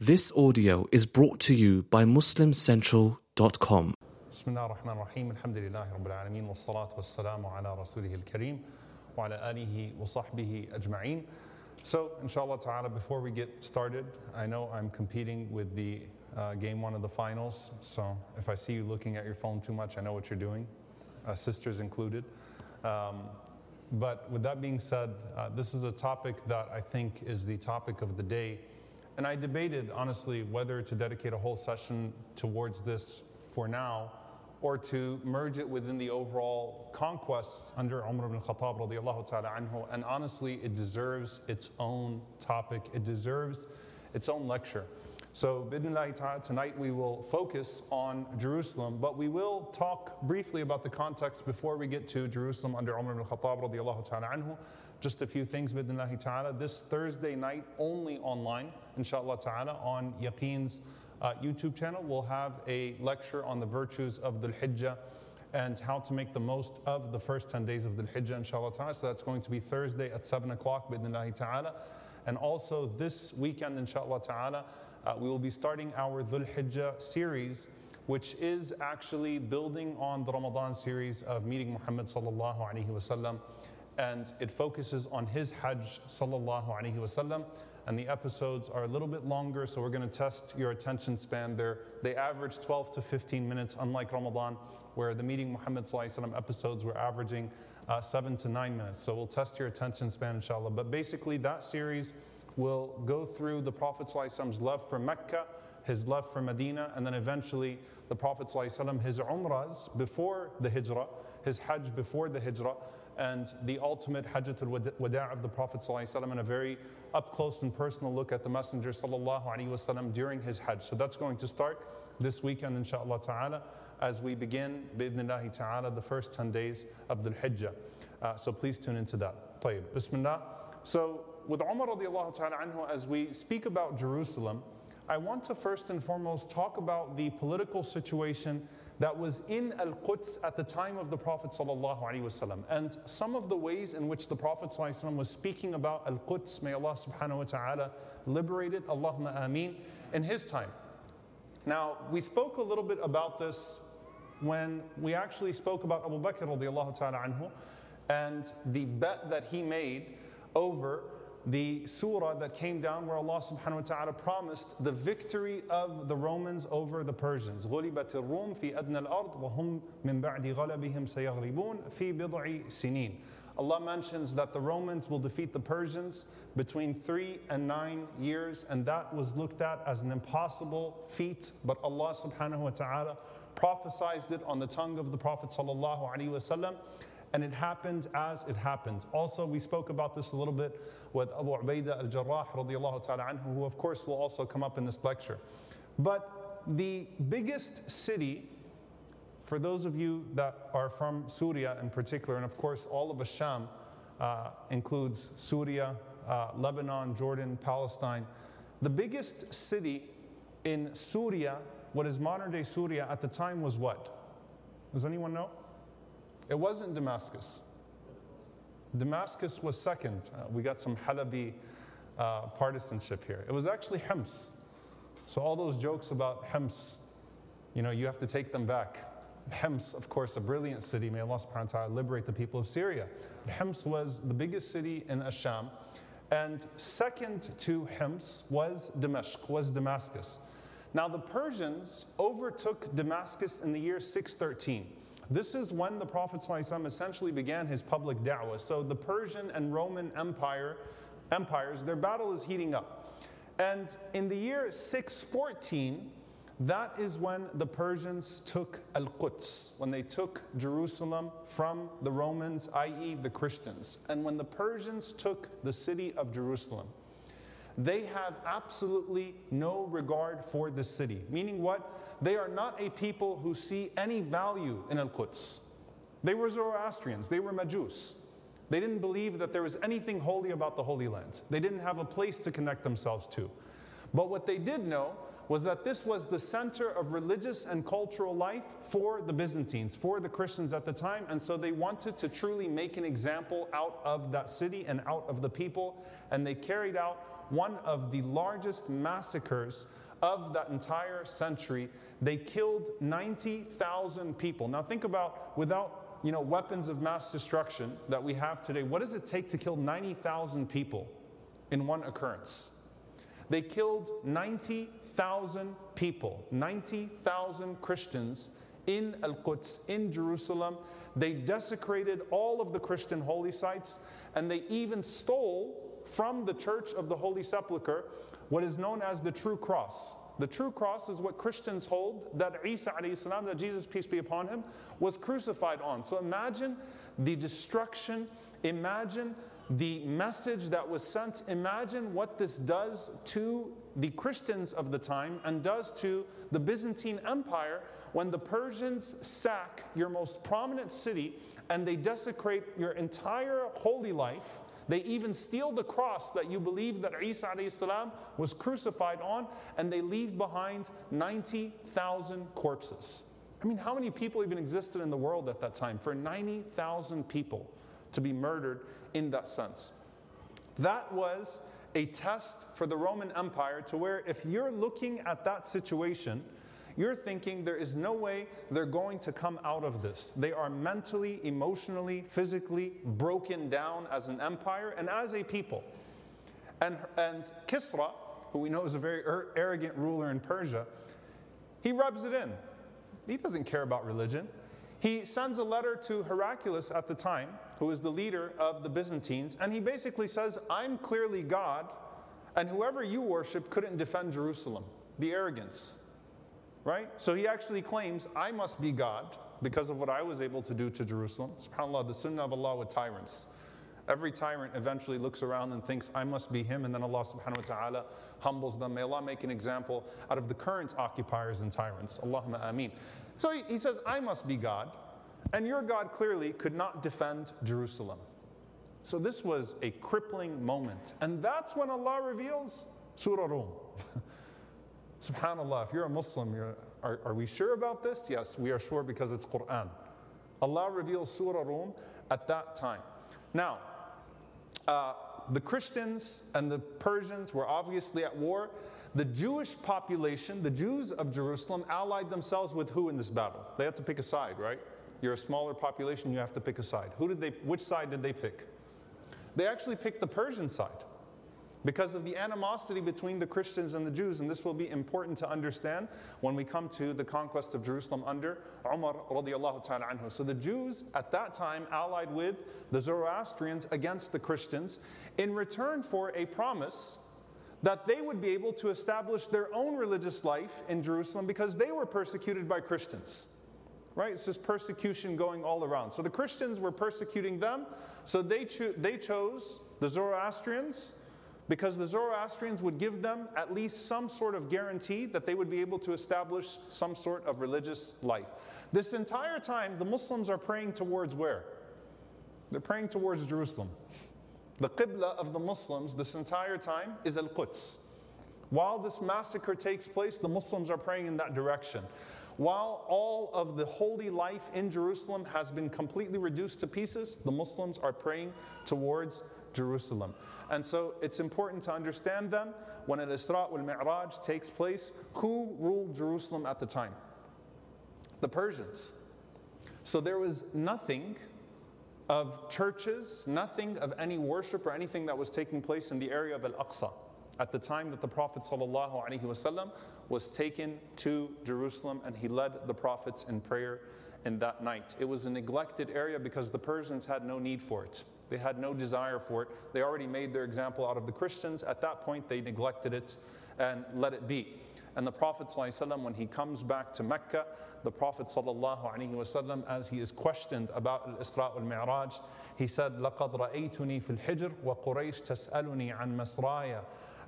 This audio is brought to you by MuslimCentral.com. بسم الله الرحمن الرحيم الحمد لله رب العالمين والصلاة والسلام على رسوله الكريم وعلى آله وصحبه أجمعين So inshallah ta'ala before we get started I know I'm competing with the uh, game one of the finals so if I see you looking at your phone too much I know what you're doing uh, sisters included um, but with that being said uh, this is a topic that I think is the topic of the day and I debated honestly whether to dedicate a whole session towards this for now or to merge it within the overall conquests under Umar ibn Khattab radiallahu ta'ala anhu. And honestly, it deserves its own topic. It deserves its own lecture. So, tonight we will focus on Jerusalem, but we will talk briefly about the context before we get to Jerusalem under Umar ibn Khattab radiallahu ta'ala anhu. Just a few things, bidnillahi ta'ala. This Thursday night, only online, inshallah ta'ala, on Yaqeen's uh, YouTube channel, we'll have a lecture on the virtues of Dhul Hijjah and how to make the most of the first 10 days of Dhul Hijjah, inshallah ta'ala. So that's going to be Thursday at 7 o'clock, bidnillahi ta'ala. And also this weekend, inshallah ta'ala, uh, we will be starting our Dhul Hijjah series, which is actually building on the Ramadan series of meeting Muhammad sallallahu alaihi wasallam. And it focuses on his Hajj sallallahu alaihi wasallam and the episodes are a little bit longer, so we're going to test your attention span there. They average 12 to 15 minutes, unlike Ramadan, where the Meeting Muhammad Sallallahu episodes were averaging uh, seven to nine minutes. So we'll test your attention span, inshallah. But basically, that series will go through the Prophet Prophet's love for Mecca, his love for Medina, and then eventually the Prophet ﷺ, his umrahs before the hijrah, his hajj before the hijrah, and the ultimate Hajjatul Wada' of the Prophet ﷺ and a very up close and personal look at the Messenger ﷺ during his Hajj. So that's going to start this weekend, inshallah ta'ala, as we begin, bi'idhnillahi ta'ala, the first 10 days of the Hijjah. Uh, so please tune into that. طيب. Bismillah. So with Umar radiallahu ta'ala anhu, as we speak about Jerusalem, I want to first and foremost talk about the political situation that was in Al Quds at the time of the Prophet. And some of the ways in which the Prophet was speaking about Al Quds, may Allah subhanahu wa ta'ala liberate it, Allahumma ameen, in his time. Now, we spoke a little bit about this when we actually spoke about Abu Bakr radiallahu ta'ala anhu and the bet that he made over the surah that came down where Allah subhanahu wa ta'ala promised the victory of the Romans over the Persians. غُلِبَتِ الرُّومِ فِي أَدْنَى الْأَرْضِ وَهُمْ مِنْ بَعْدِ غَلَبِهِمْ سَيَغْلِبُونَ فِي بِضْعِ سِنِينَ Allah mentions that the Romans will defeat the Persians between three and nine years, and that was looked at as an impossible feat. But Allah subhanahu wa ta'ala prophesied it on the tongue of the Prophet sallallahu alaihi wasallam and it happened as it happened. Also, we spoke about this a little bit with Abu Ubaidah ta'ala anhu, who of course will also come up in this lecture. But the biggest city, for those of you that are from Syria in particular, and of course all of Asham uh, includes Syria, uh, Lebanon, Jordan, Palestine. The biggest city in Syria, what is modern day Syria at the time was what? Does anyone know? It wasn't Damascus. Damascus was second. Uh, we got some Halabi uh, partisanship here. It was actually Hims. So all those jokes about Hims, you know, you have to take them back. Hims, of course, a brilliant city. May Allah subhanahu wa ta'ala liberate the people of Syria. Hims was the biggest city in Asham. And second to Hims was Damascus, was Damascus. Now the Persians overtook Damascus in the year 613. This is when the Prophet ﷺ essentially began his public da'wah. So the Persian and Roman Empire, empires, their battle is heating up. And in the year 614, that is when the Persians took Al Quds, when they took Jerusalem from the Romans, i.e., the Christians. And when the Persians took the city of Jerusalem, they have absolutely no regard for the city. Meaning what? They are not a people who see any value in Al Quds. They were Zoroastrians, they were Majus. They didn't believe that there was anything holy about the Holy Land. They didn't have a place to connect themselves to. But what they did know was that this was the center of religious and cultural life for the Byzantines, for the Christians at the time. And so they wanted to truly make an example out of that city and out of the people. And they carried out one of the largest massacres of that entire century. They killed 90,000 people. Now think about without you know weapons of mass destruction that we have today, what does it take to kill 90,000 people in one occurrence? They killed 90,000 people, 90,000 Christians in Al Quds, in Jerusalem. They desecrated all of the Christian holy sites, and they even stole from the Church of the Holy Sepulchre what is known as the true cross. The true cross is what Christians hold that Isa salam, that Jesus, peace be upon him, was crucified on. So imagine the destruction, imagine the message that was sent. Imagine what this does to the Christians of the time and does to the Byzantine Empire when the Persians sack your most prominent city and they desecrate your entire holy life. They even steal the cross that you believe that Isa salam was crucified on, and they leave behind 90,000 corpses. I mean, how many people even existed in the world at that time? For 90,000 people to be murdered in that sense. That was a test for the Roman Empire to where if you're looking at that situation, you're thinking there is no way they're going to come out of this. They are mentally, emotionally, physically broken down as an empire and as a people. And, and Kisra, who we know is a very er- arrogant ruler in Persia, he rubs it in. He doesn't care about religion. He sends a letter to Heraclius at the time, who is the leader of the Byzantines, and he basically says, I'm clearly God, and whoever you worship couldn't defend Jerusalem. The arrogance right? So he actually claims, I must be God because of what I was able to do to Jerusalem. SubhanAllah, the sunnah of Allah with tyrants. Every tyrant eventually looks around and thinks, I must be him, and then Allah subhanahu wa ta'ala humbles them. May Allah make an example out of the current occupiers and tyrants. Allahumma ameen. So he, he says, I must be God, and your God clearly could not defend Jerusalem. So this was a crippling moment. And that's when Allah reveals Surah Rum. SubhanAllah, if you're a Muslim, you're, are, are we sure about this? Yes, we are sure because it's Quran. Allah reveals Surah Rum at that time. Now, uh, the Christians and the Persians were obviously at war. The Jewish population, the Jews of Jerusalem, allied themselves with who in this battle? They had to pick a side, right? You're a smaller population, you have to pick a side. Who did they, which side did they pick? They actually picked the Persian side because of the animosity between the Christians and the Jews, and this will be important to understand when we come to the conquest of Jerusalem under Umar radiallahu ta'ala anhu. So the Jews at that time allied with the Zoroastrians against the Christians in return for a promise that they would be able to establish their own religious life in Jerusalem because they were persecuted by Christians. Right? It's just persecution going all around. So the Christians were persecuting them, so they, cho- they chose the Zoroastrians because the Zoroastrians would give them at least some sort of guarantee that they would be able to establish some sort of religious life. This entire time, the Muslims are praying towards where? They're praying towards Jerusalem. The Qibla of the Muslims this entire time is Al Quds. While this massacre takes place, the Muslims are praying in that direction. While all of the holy life in Jerusalem has been completely reduced to pieces, the Muslims are praying towards Jerusalem. And so it's important to understand them when an Isra wal Mi'raj takes place. Who ruled Jerusalem at the time? The Persians. So there was nothing of churches, nothing of any worship or anything that was taking place in the area of Al Aqsa at the time that the Prophet ﷺ was taken to Jerusalem and he led the prophets in prayer in that night. It was a neglected area because the Persians had no need for it. They had no desire for it. They already made their example out of the Christians. At that point, they neglected it and let it be. And the Prophet ﷺ, when he comes back to Mecca, the Prophet ﷺ, as he is questioned about Al-Isra wal-Mi'raj, he said, لَقَدْ رَأَيْتُنِي فِي الْحِجْرِ وَقُرَيْشْ تَسْأَلُنِي عَنْ مَسْرَايَ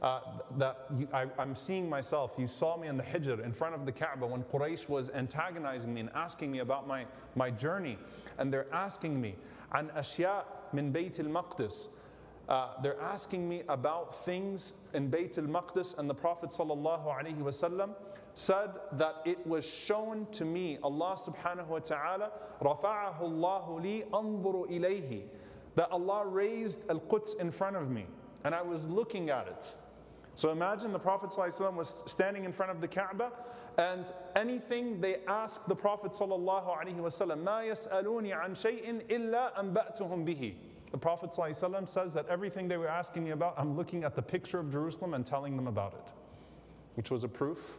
uh, that you, I, am seeing myself. You saw me in the Hijr in front of the Kaaba when Quraysh was antagonizing me and asking me about my, my journey. And they're asking me, an ashya min Bayt al-Maqdis. Uh, they're asking me about things in Bayt al-Maqdis and the Prophet sallallahu said that it was shown to me Allah subhanahu wa ta'ala rafa'ahu Allah li anzuru ilayhi that Allah raised al-Quds in front of me and I was looking at it So imagine the Prophet ﷺ was standing in front of the Kaaba and anything they asked the Prophet ﷺ, مَا يَسْأَلُونِ عَنْ شَيْءٍ إِلَّا أَنْبَأْتُهُم بِهِ The Prophet ﷺ says that everything they were asking me about, I'm looking at the picture of Jerusalem and telling them about it, which was a proof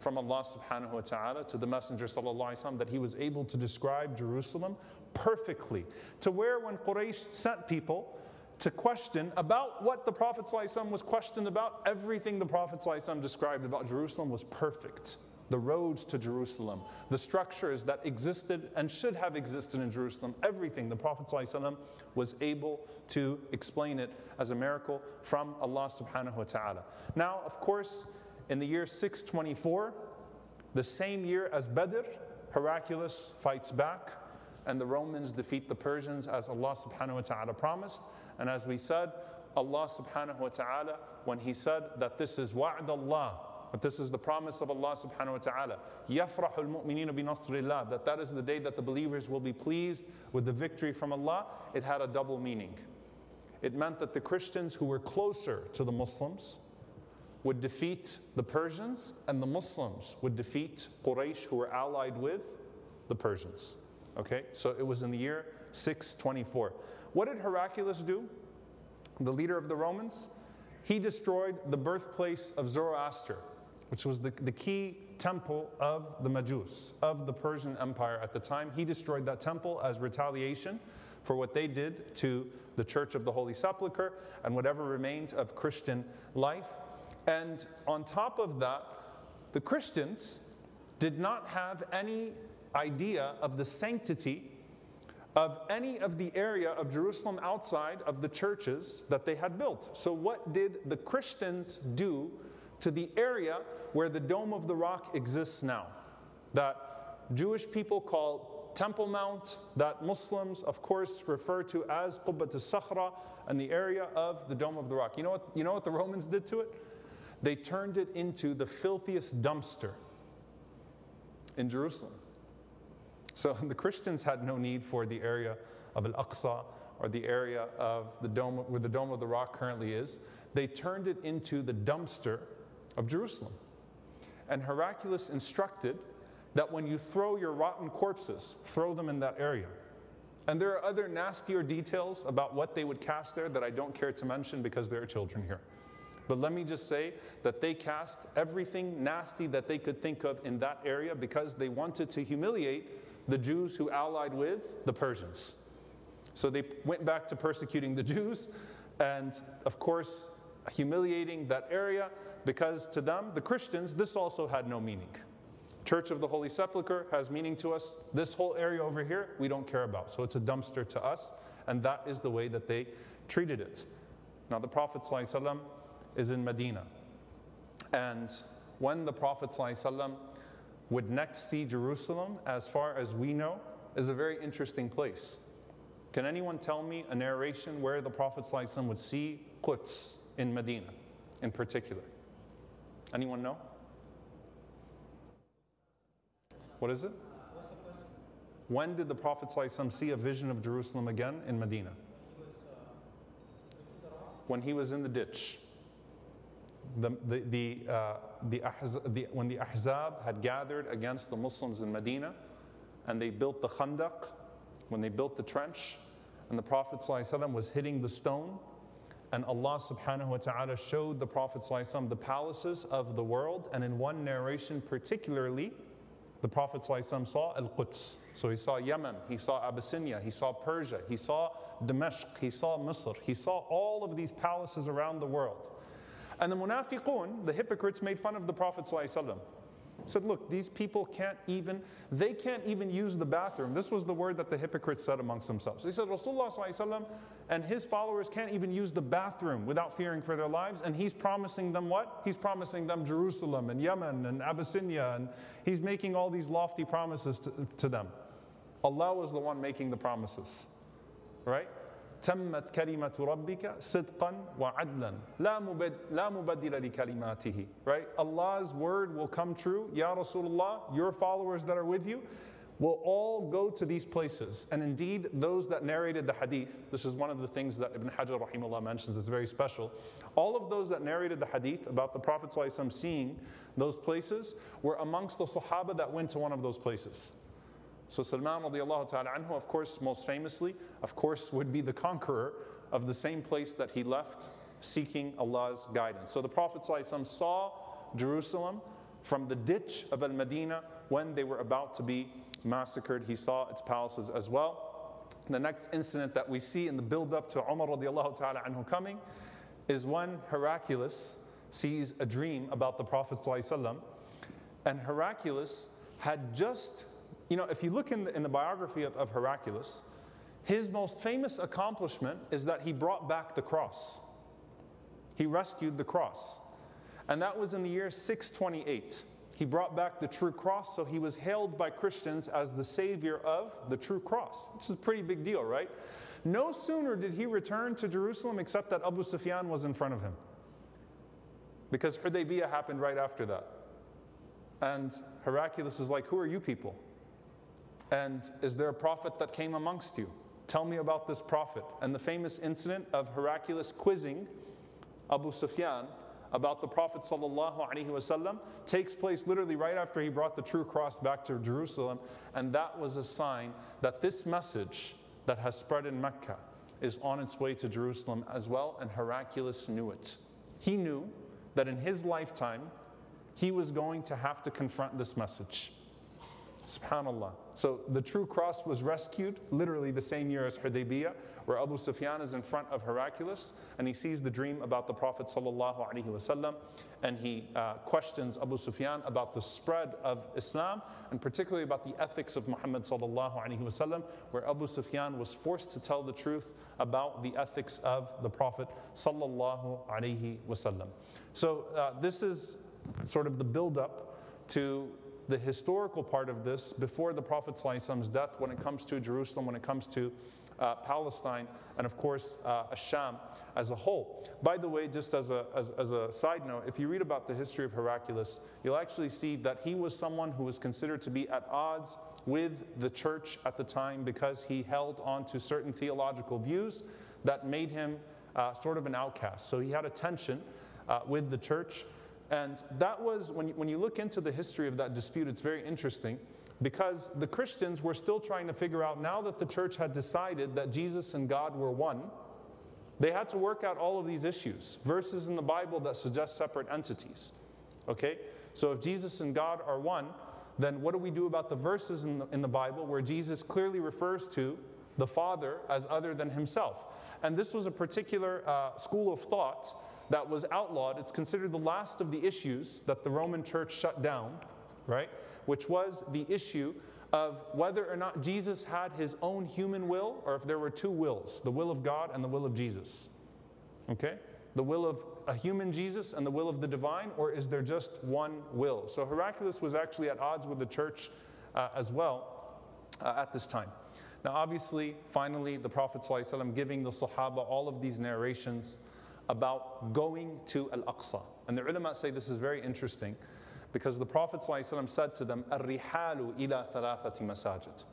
from Allah subhanahu wa ta'ala to the Messenger sallallahu that he was able to describe Jerusalem perfectly. To where when Quraysh sent people to question about what the Prophet ﷺ was questioned about, everything the Prophet ﷺ described about Jerusalem was perfect. The roads to Jerusalem, the structures that existed and should have existed in Jerusalem, everything the Prophet ﷺ was able to explain it as a miracle from Allah subhanahu wa ta'ala. Now, of course, in the year 624, the same year as Badr, Heraclius fights back and the Romans defeat the Persians as Allah subhanahu wa ta'ala promised. And as we said, Allah subhanahu wa ta'ala, when He said that this is wa'd Allah, that this is the promise of Allah subhanahu wa ta'ala, يَفْرَحُ الْمُؤْمِنِينَ بِنَصْرِ اللَّهِ that that is the day that the believers will be pleased with the victory from Allah, it had a double meaning. It meant that the Christians who were closer to the Muslims, would defeat the Persians, and the Muslims would defeat Quraysh, who were allied with the Persians. Okay, so it was in the year 624. What did Heraclius do? The leader of the Romans? He destroyed the birthplace of Zoroaster, which was the, the key temple of the Majus, of the Persian Empire at the time. He destroyed that temple as retaliation for what they did to the Church of the Holy Sepulchre and whatever remained of Christian life. And on top of that, the Christians did not have any idea of the sanctity of any of the area of Jerusalem outside of the churches that they had built. So, what did the Christians do to the area where the Dome of the Rock exists now? That Jewish people call Temple Mount, that Muslims, of course, refer to as Qubbat al-Sakhra, and the area of the Dome of the Rock. You know what, you know what the Romans did to it? They turned it into the filthiest dumpster in Jerusalem. So the Christians had no need for the area of Al Aqsa or the area of the dome where the Dome of the Rock currently is. They turned it into the dumpster of Jerusalem. And Heraclius instructed that when you throw your rotten corpses, throw them in that area. And there are other nastier details about what they would cast there that I don't care to mention because there are children here. But let me just say that they cast everything nasty that they could think of in that area because they wanted to humiliate the Jews who allied with the Persians. So they went back to persecuting the Jews and, of course, humiliating that area because to them, the Christians, this also had no meaning. Church of the Holy Sepulchre has meaning to us. This whole area over here, we don't care about. So it's a dumpster to us, and that is the way that they treated it. Now, the Prophet ﷺ is in Medina. And when the Prophet ﷺ would next see Jerusalem, as far as we know, is a very interesting place. Can anyone tell me a narration where the Prophet ﷺ would see Quds in Medina in particular? Anyone know? What is it? When did the Prophet ﷺ see a vision of Jerusalem again in Medina? When he was in the ditch the, the, the, uh, the, the, when the Ahzab had gathered against the Muslims in Medina and they built the Khandaq, when they built the trench, and the Prophet ﷺ was hitting the stone, and Allah subhanahu wa ta'ala showed the Prophet ﷺ the palaces of the world, and in one narration particularly, the Prophet ﷺ saw Al Quds. So he saw Yemen, he saw Abyssinia, he saw Persia, he saw Damascus, he saw Misr, he saw all of these palaces around the world. And the munafiqun, the hypocrites, made fun of the Prophet ﷺ. Said, look, these people can't even, they can't even use the bathroom. This was the word that the hypocrites said amongst themselves. They said, Rasulullah and his followers can't even use the bathroom without fearing for their lives. And he's promising them what? He's promising them Jerusalem and Yemen and Abyssinia. And he's making all these lofty promises to, to them. Allah was the one making the promises. Right? تمت كلمة ربك صدقا وعدلا لا مبد لا مبدل لكلماته right Allah's word will come true Ya Rasulullah your followers that are with you will all go to these places. And indeed, those that narrated the hadith, this is one of the things that Ibn Hajar rahimahullah mentions, it's very special. All of those that narrated the hadith about the Prophet ﷺ seeing those places were amongst the Sahaba that went to one of those places. So Salman radiallahu ta'ala anhu, of course, most famously, of course, would be the conqueror of the same place that he left seeking Allah's guidance. So the Prophet saw Jerusalem from the ditch of Al Medina when they were about to be massacred. He saw its palaces as well. The next incident that we see in the build up to Umar radiallahu ta'ala anhu coming is when Heraclius sees a dream about the Prophet and Heraclius had just, you know, if you look in the, in the biography of, of Heraclius, his most famous accomplishment is that he brought back the cross. He rescued the cross. And that was in the year 628. He brought back the true cross, so he was hailed by Christians as the savior of the true cross, which is a pretty big deal, right? No sooner did he return to Jerusalem except that Abu Sufyan was in front of him. Because Hudaybiyah happened right after that. And Heraclius is like, Who are you people? And is there a prophet that came amongst you? Tell me about this prophet. And the famous incident of Heraclius quizzing Abu Sufyan about the Prophet ﷺ takes place literally right after he brought the true cross back to Jerusalem. And that was a sign that this message that has spread in Mecca is on its way to Jerusalem as well. And Heraclius knew it. He knew that in his lifetime, he was going to have to confront this message. Subhanallah. So the true cross was rescued literally the same year as Hudaybiyah, where Abu Sufyan is in front of Heraclius and he sees the dream about the Prophet wasallam, and he uh, questions Abu Sufyan about the spread of Islam and particularly about the ethics of Muhammad wasallam, where Abu Sufyan was forced to tell the truth about the ethics of the Prophet wasallam. So uh, this is sort of the build-up to the historical part of this before the Prophet's death when it comes to Jerusalem, when it comes to uh, Palestine, and of course, uh, Sham as a whole. By the way, just as a, as, as a side note, if you read about the history of Heraclius, you'll actually see that he was someone who was considered to be at odds with the church at the time because he held on to certain theological views that made him uh, sort of an outcast. So he had a tension uh, with the church. And that was, when you, when you look into the history of that dispute, it's very interesting because the Christians were still trying to figure out now that the church had decided that Jesus and God were one, they had to work out all of these issues. Verses in the Bible that suggest separate entities. Okay? So if Jesus and God are one, then what do we do about the verses in the, in the Bible where Jesus clearly refers to the Father as other than himself? And this was a particular uh, school of thought that was outlawed. It's considered the last of the issues that the Roman church shut down, right? which was the issue of whether or not Jesus had his own human will or if there were two wills the will of God and the will of Jesus. Okay? The will of a human Jesus and the will of the divine, or is there just one will? So Heraclius was actually at odds with the church uh, as well uh, at this time. Now, obviously, finally, the Prophet ﷺ giving the Sahaba all of these narrations about going to Al Aqsa. And the ulama say this is very interesting because the Prophet ﷺ said to them, Ar-rihalu ila thalathati masajid.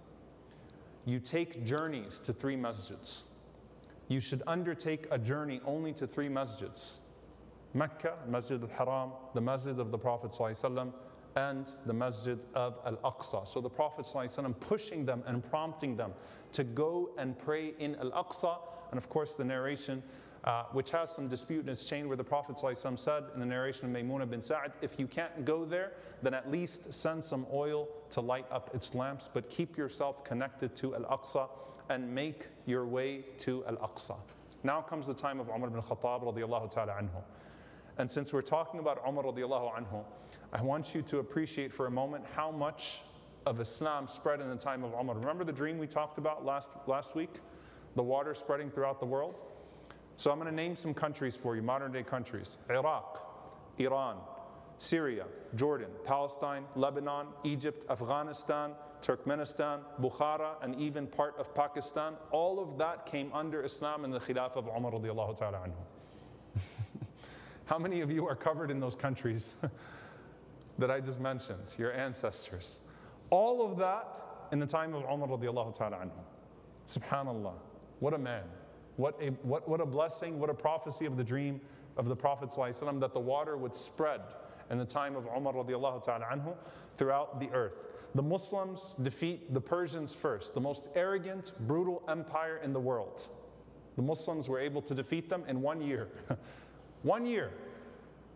You take journeys to three masjids. You should undertake a journey only to three masjids. Mecca, Masjid al-Haram, the masjid of the Prophet ﷺ, and the masjid of Al-Aqsa. So the Prophet ﷺ pushing them and prompting them to go and pray in Al-Aqsa. And of course the narration uh, which has some dispute in its chain where the Prophet ﷺ said in the narration of Maymuna bin Sa'ad, if you can't go there, then at least send some oil to light up its lamps, but keep yourself connected to Al-Aqsa and make your way to Al-Aqsa. Now comes the time of Umar bin Khattab radiallahu ta'ala anhu. And since we're talking about Umar radiallahu anhu, I want you to appreciate for a moment how much of Islam spread in the time of Umar. Remember the dream we talked about last, last week? The water spreading throughout the world? So I'm going to name some countries for you, modern day countries Iraq, Iran, Syria, Jordan, Palestine, Lebanon, Egypt, Afghanistan, Turkmenistan, Bukhara, and even part of Pakistan. All of that came under Islam in the Khilafah of Umar ta'ala anhu. How many of you are covered in those countries that I just mentioned, your ancestors? All of that in the time of Umar ta'ala anhu. Subhanallah. What a man. What a, what, what a blessing, what a prophecy of the dream of the Prophet ﷺ that the water would spread in the time of Umar radiallahu ta'ala anhu throughout the earth. The Muslims defeat the Persians first, the most arrogant, brutal empire in the world. The Muslims were able to defeat them in one year. one year.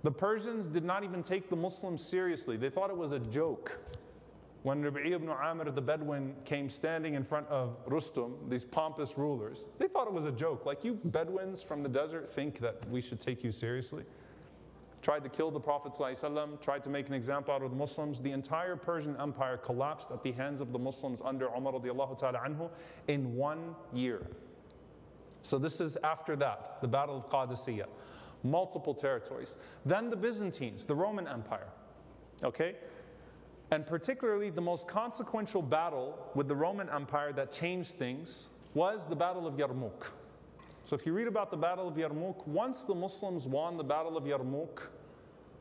The Persians did not even take the Muslims seriously. They thought it was a joke. When Rabi'i ibn Amir the Bedouin came standing in front of Rustum, these pompous rulers, they thought it was a joke. Like, you Bedouins from the desert think that we should take you seriously? Tried to kill the Prophet, ﷺ, tried to make an example out of the Muslims. The entire Persian Empire collapsed at the hands of the Muslims under Umar ta'ala anhu in one year. So, this is after that, the Battle of Qadisiyah multiple territories. Then the Byzantines, the Roman Empire. Okay? And particularly the most consequential battle with the Roman Empire that changed things was the Battle of Yarmouk. So if you read about the Battle of Yarmouk, once the Muslims won the Battle of Yarmouk,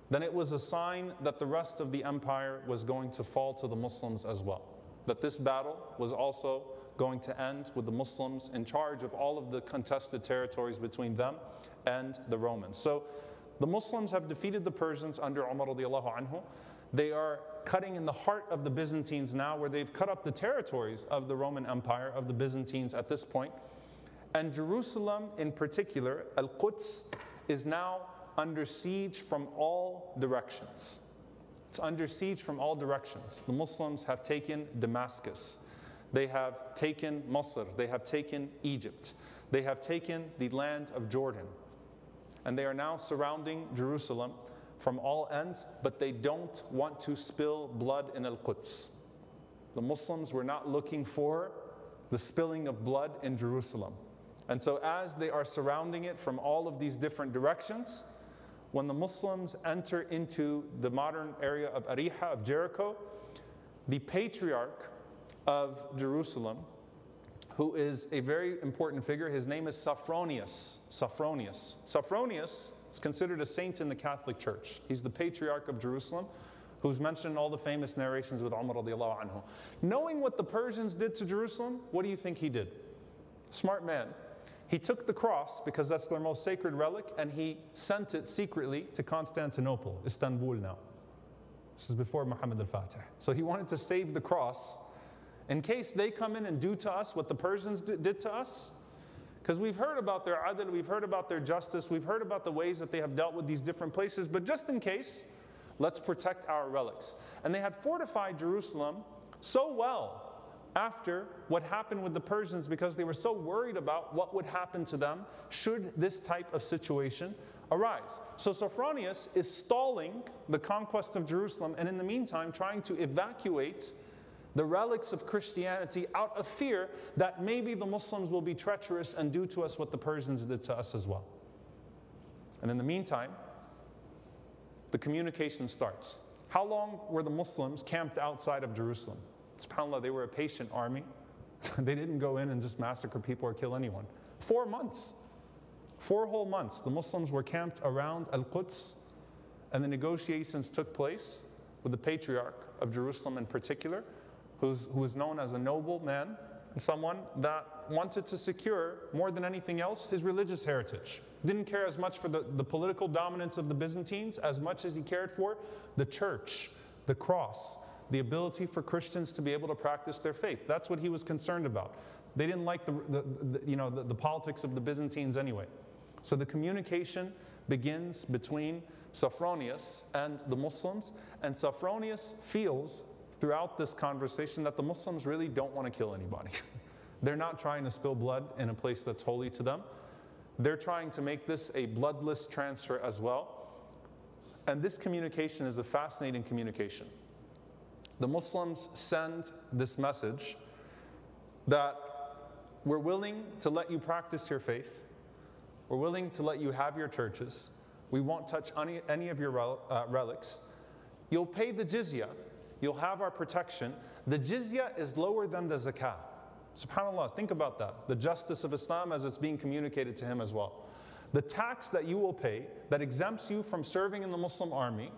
then it was a sign that the rest of the empire was going to fall to the Muslims as well. That this battle was also going to end with the Muslims in charge of all of the contested territories between them and the Romans. So the Muslims have defeated the Persians under Umar radiallahu anhu. They are cutting in the heart of the Byzantines now, where they've cut up the territories of the Roman Empire, of the Byzantines at this point. And Jerusalem, in particular, Al Quds, is now under siege from all directions. It's under siege from all directions. The Muslims have taken Damascus. They have taken Mosul. they have taken Egypt, they have taken the land of Jordan, and they are now surrounding Jerusalem from all ends, but they don't want to spill blood in Al Quds. The Muslims were not looking for the spilling of blood in Jerusalem. And so, as they are surrounding it from all of these different directions, when the Muslims enter into the modern area of Ariha, of Jericho, the patriarch of Jerusalem, who is a very important figure. His name is Sophronius. Sophronius. Sophronius is considered a saint in the Catholic Church. He's the patriarch of Jerusalem, who's mentioned in all the famous narrations with Umar radiallahu anhu. Knowing what the Persians did to Jerusalem, what do you think he did? Smart man. He took the cross, because that's their most sacred relic, and he sent it secretly to Constantinople, Istanbul now. This is before Muhammad al Fatih. So he wanted to save the cross in case they come in and do to us what the Persians did to us. Because we've heard about their adl, we've heard about their justice, we've heard about the ways that they have dealt with these different places, but just in case, let's protect our relics. And they had fortified Jerusalem so well after what happened with the Persians because they were so worried about what would happen to them should this type of situation arise. So Sophronius is stalling the conquest of Jerusalem and in the meantime trying to evacuate the relics of Christianity out of fear that maybe the Muslims will be treacherous and do to us what the Persians did to us as well. And in the meantime, the communication starts. How long were the Muslims camped outside of Jerusalem? SubhanAllah, they were a patient army. they didn't go in and just massacre people or kill anyone. Four months. Four whole months. The Muslims were camped around Al Quds, and the negotiations took place with the patriarch of Jerusalem in particular who's, who was known as a noble man, someone that wanted to secure, more than anything else, his religious heritage. Didn't care as much for the, the political dominance of the Byzantines as much as he cared for the church, the cross, the ability for Christians to be able to practice their faith. That's what he was concerned about. They didn't like the, the, the you know, the, the politics of the Byzantines anyway. So the communication begins between Sophronius and the Muslims, and Sophronius feels throughout this conversation that the Muslims really don't want to kill anybody. They're not trying to spill blood in a place that's holy to them. They're trying to make this a bloodless transfer as well. And this communication is a fascinating communication. The Muslims send this message that we're willing to let you practice your faith, we're willing to let you have your churches, we won't touch any, any of your rel- uh, relics. You'll pay the jizya, You'll have our protection. The jizya is lower than the zakah. SubhanAllah, think about that. The justice of Islam as it's being communicated to him as well. The tax that you will pay that exempts you from serving in the Muslim army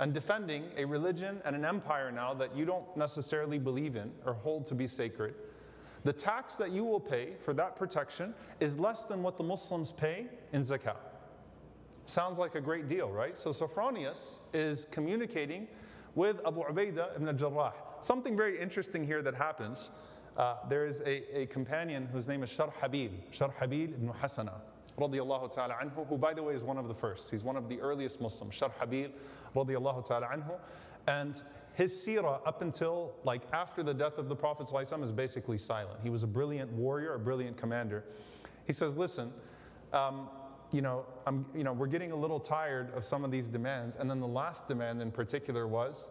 and defending a religion and an empire now that you don't necessarily believe in or hold to be sacred, the tax that you will pay for that protection is less than what the Muslims pay in zakah. Sounds like a great deal, right? So Sophronius is communicating with Abu Ubaidah ibn Jarrah. Something very interesting here that happens. Uh, there is a, a companion whose name is Sharhabil, Sharhabil ibn Hasana, radiallahu ta'ala anhu, who by the way is one of the first. He's one of the earliest Muslims, Sharhabil, radiallahu ta'ala anhu. And his seerah up until like after the death of the Prophet ﷺ is basically silent. He was a brilliant warrior, a brilliant commander. He says, listen, um, you know, I'm, you know, we're getting a little tired of some of these demands. And then the last demand in particular was,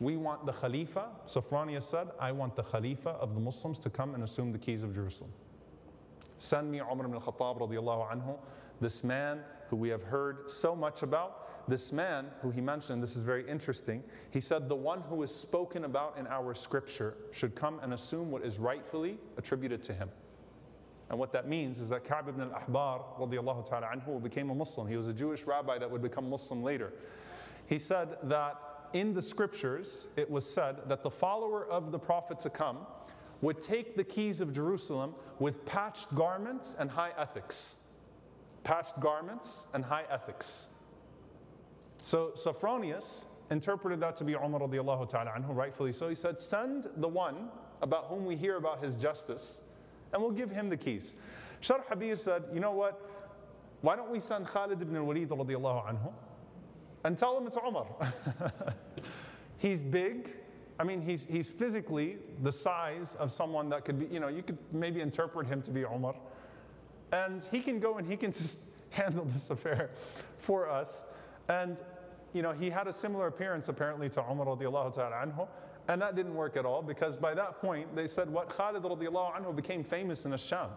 we want the Khalifa. Sophronius said, I want the Khalifa of the Muslims to come and assume the keys of Jerusalem. Send me Umar ibn al-Khattab radiallahu anhu, this man who we have heard so much about, this man who he mentioned, this is very interesting, he said, The one who is spoken about in our scripture should come and assume what is rightfully attributed to him. And what that means is that Ka'b ibn al-Ahbar ta'ala anhu became a Muslim. He was a Jewish rabbi that would become Muslim later. He said that in the scriptures it was said that the follower of the Prophet to come would take the keys of Jerusalem with patched garments and high ethics. Patched garments and high ethics. So Sophronius interpreted that to be Umar radiallahu ta'ala anhu, rightfully so. He said, Send the one about whom we hear about his justice, and we'll give him the keys. Sharhabil said, You know what? Why don't we send Khalid ibn al-Walid anhu and tell him it's Umar? he's big. I mean, he's, he's physically the size of someone that could be, you know, you could maybe interpret him to be Umar. And he can go and he can just handle this affair for us. And you know, he had a similar appearance apparently to Umar radiallahu ta'ala anhu. And that didn't work at all because by that point they said what Khalid anhu became famous in Asham.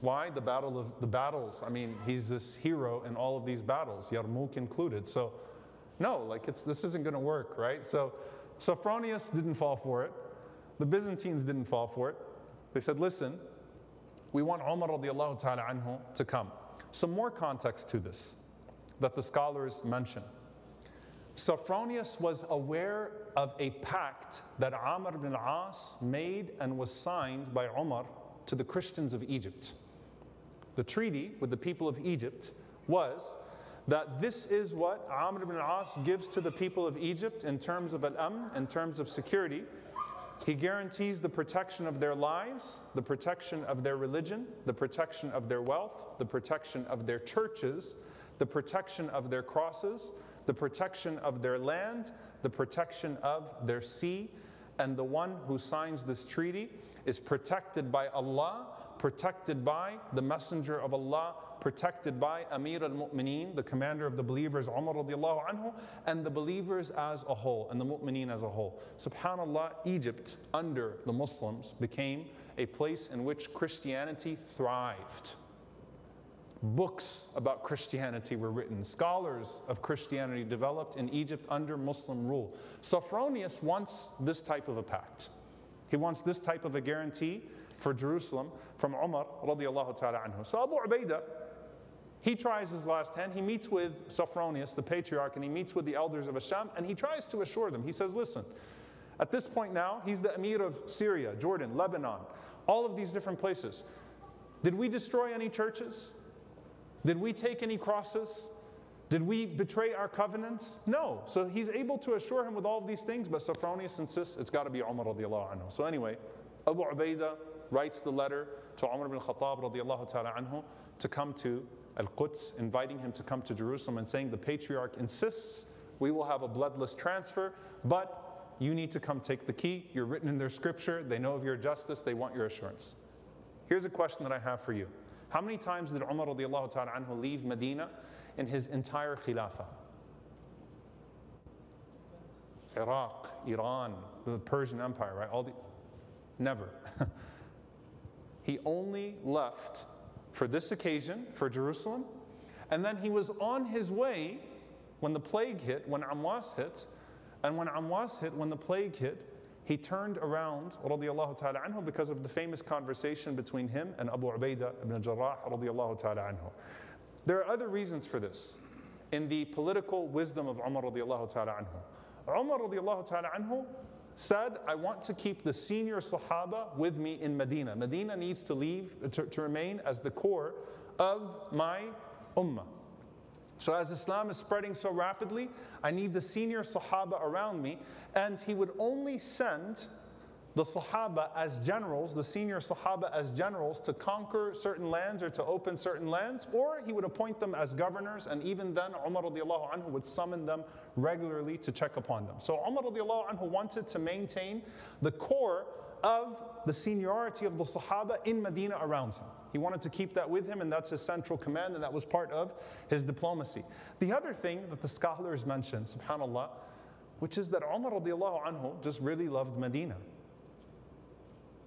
Why? The battle of the battles. I mean, he's this hero in all of these battles, Yarmouk included. So no, like it's this isn't gonna work, right? So Sophronius didn't fall for it. The Byzantines didn't fall for it. They said, listen, we want Umar ta'ala anhu to come. Some more context to this that the scholars mention. Sophronius was aware of a pact that Amr ibn al-As made and was signed by Umar to the Christians of Egypt. The treaty with the people of Egypt was that this is what Amr ibn al-As gives to the people of Egypt in terms of al-amn, in terms of security. He guarantees the protection of their lives, the protection of their religion, the protection of their wealth, the protection of their churches, the protection of their crosses, the protection of their land, the protection of their sea. And the one who signs this treaty is protected by Allah, protected by the Messenger of Allah, protected by Amir al Mu'mineen, the commander of the believers, Umar radiallahu anhu, and the believers as a whole, and the Mu'mineen as a whole. SubhanAllah, Egypt under the Muslims became a place in which Christianity thrived. Books about Christianity were written. Scholars of Christianity developed in Egypt under Muslim rule. Sophronius wants this type of a pact. He wants this type of a guarantee for Jerusalem from Umar radiallahu ta'ala anhu. So Abu Ubaidah, he tries his last hand. He meets with Sophronius, the patriarch, and he meets with the elders of Asham, and he tries to assure them. He says, listen, at this point now, he's the emir of Syria, Jordan, Lebanon, all of these different places. Did we destroy any churches? Did we take any crosses? Did we betray our covenants? No. So he's able to assure him with all of these things, but Sophronius insists it's got to be Umar anhu. So anyway, Abu Ubaidah writes the letter to Umar ibn Khattab ta'ala anhu to come to Al-Quds, inviting him to come to Jerusalem and saying the patriarch insists we will have a bloodless transfer, but you need to come take the key. You're written in their scripture. They know of your justice. They want your assurance. Here's a question that I have for you. How many times did Umar radiallahu anhu leave Medina in his entire khilafah? Iraq, Iran, the Persian Empire, right? All the never. he only left for this occasion, for Jerusalem, and then he was on his way when the plague hit, when Amwas hits, and when Amwas hit, when the plague hit, he turned around radiallahu ta'ala because of the famous conversation between him and Abu Ubaidah ibn Jarrah radiallahu ta'ala. There are other reasons for this. in the political wisdom of Umar radiallahu ta'ala. Umar radiallahu ta'ala said, I want to keep the senior Sahaba with me in Medina. Medina needs to leave, to, to remain as the core of my ummah. So, as Islam is spreading so rapidly, I need the senior Sahaba around me, and he would only send the Sahaba as generals, the senior Sahaba as generals, to conquer certain lands or to open certain lands, or he would appoint them as governors, and even then Umar anhu would summon them regularly to check upon them. So Umar anhu wanted to maintain the core of the seniority of the Sahaba in Medina around him. He wanted to keep that with him, and that's his central command, and that was part of his diplomacy. The other thing that the scholars mention, subhanAllah, which is that Umar radiallahu anhu just really loved Medina.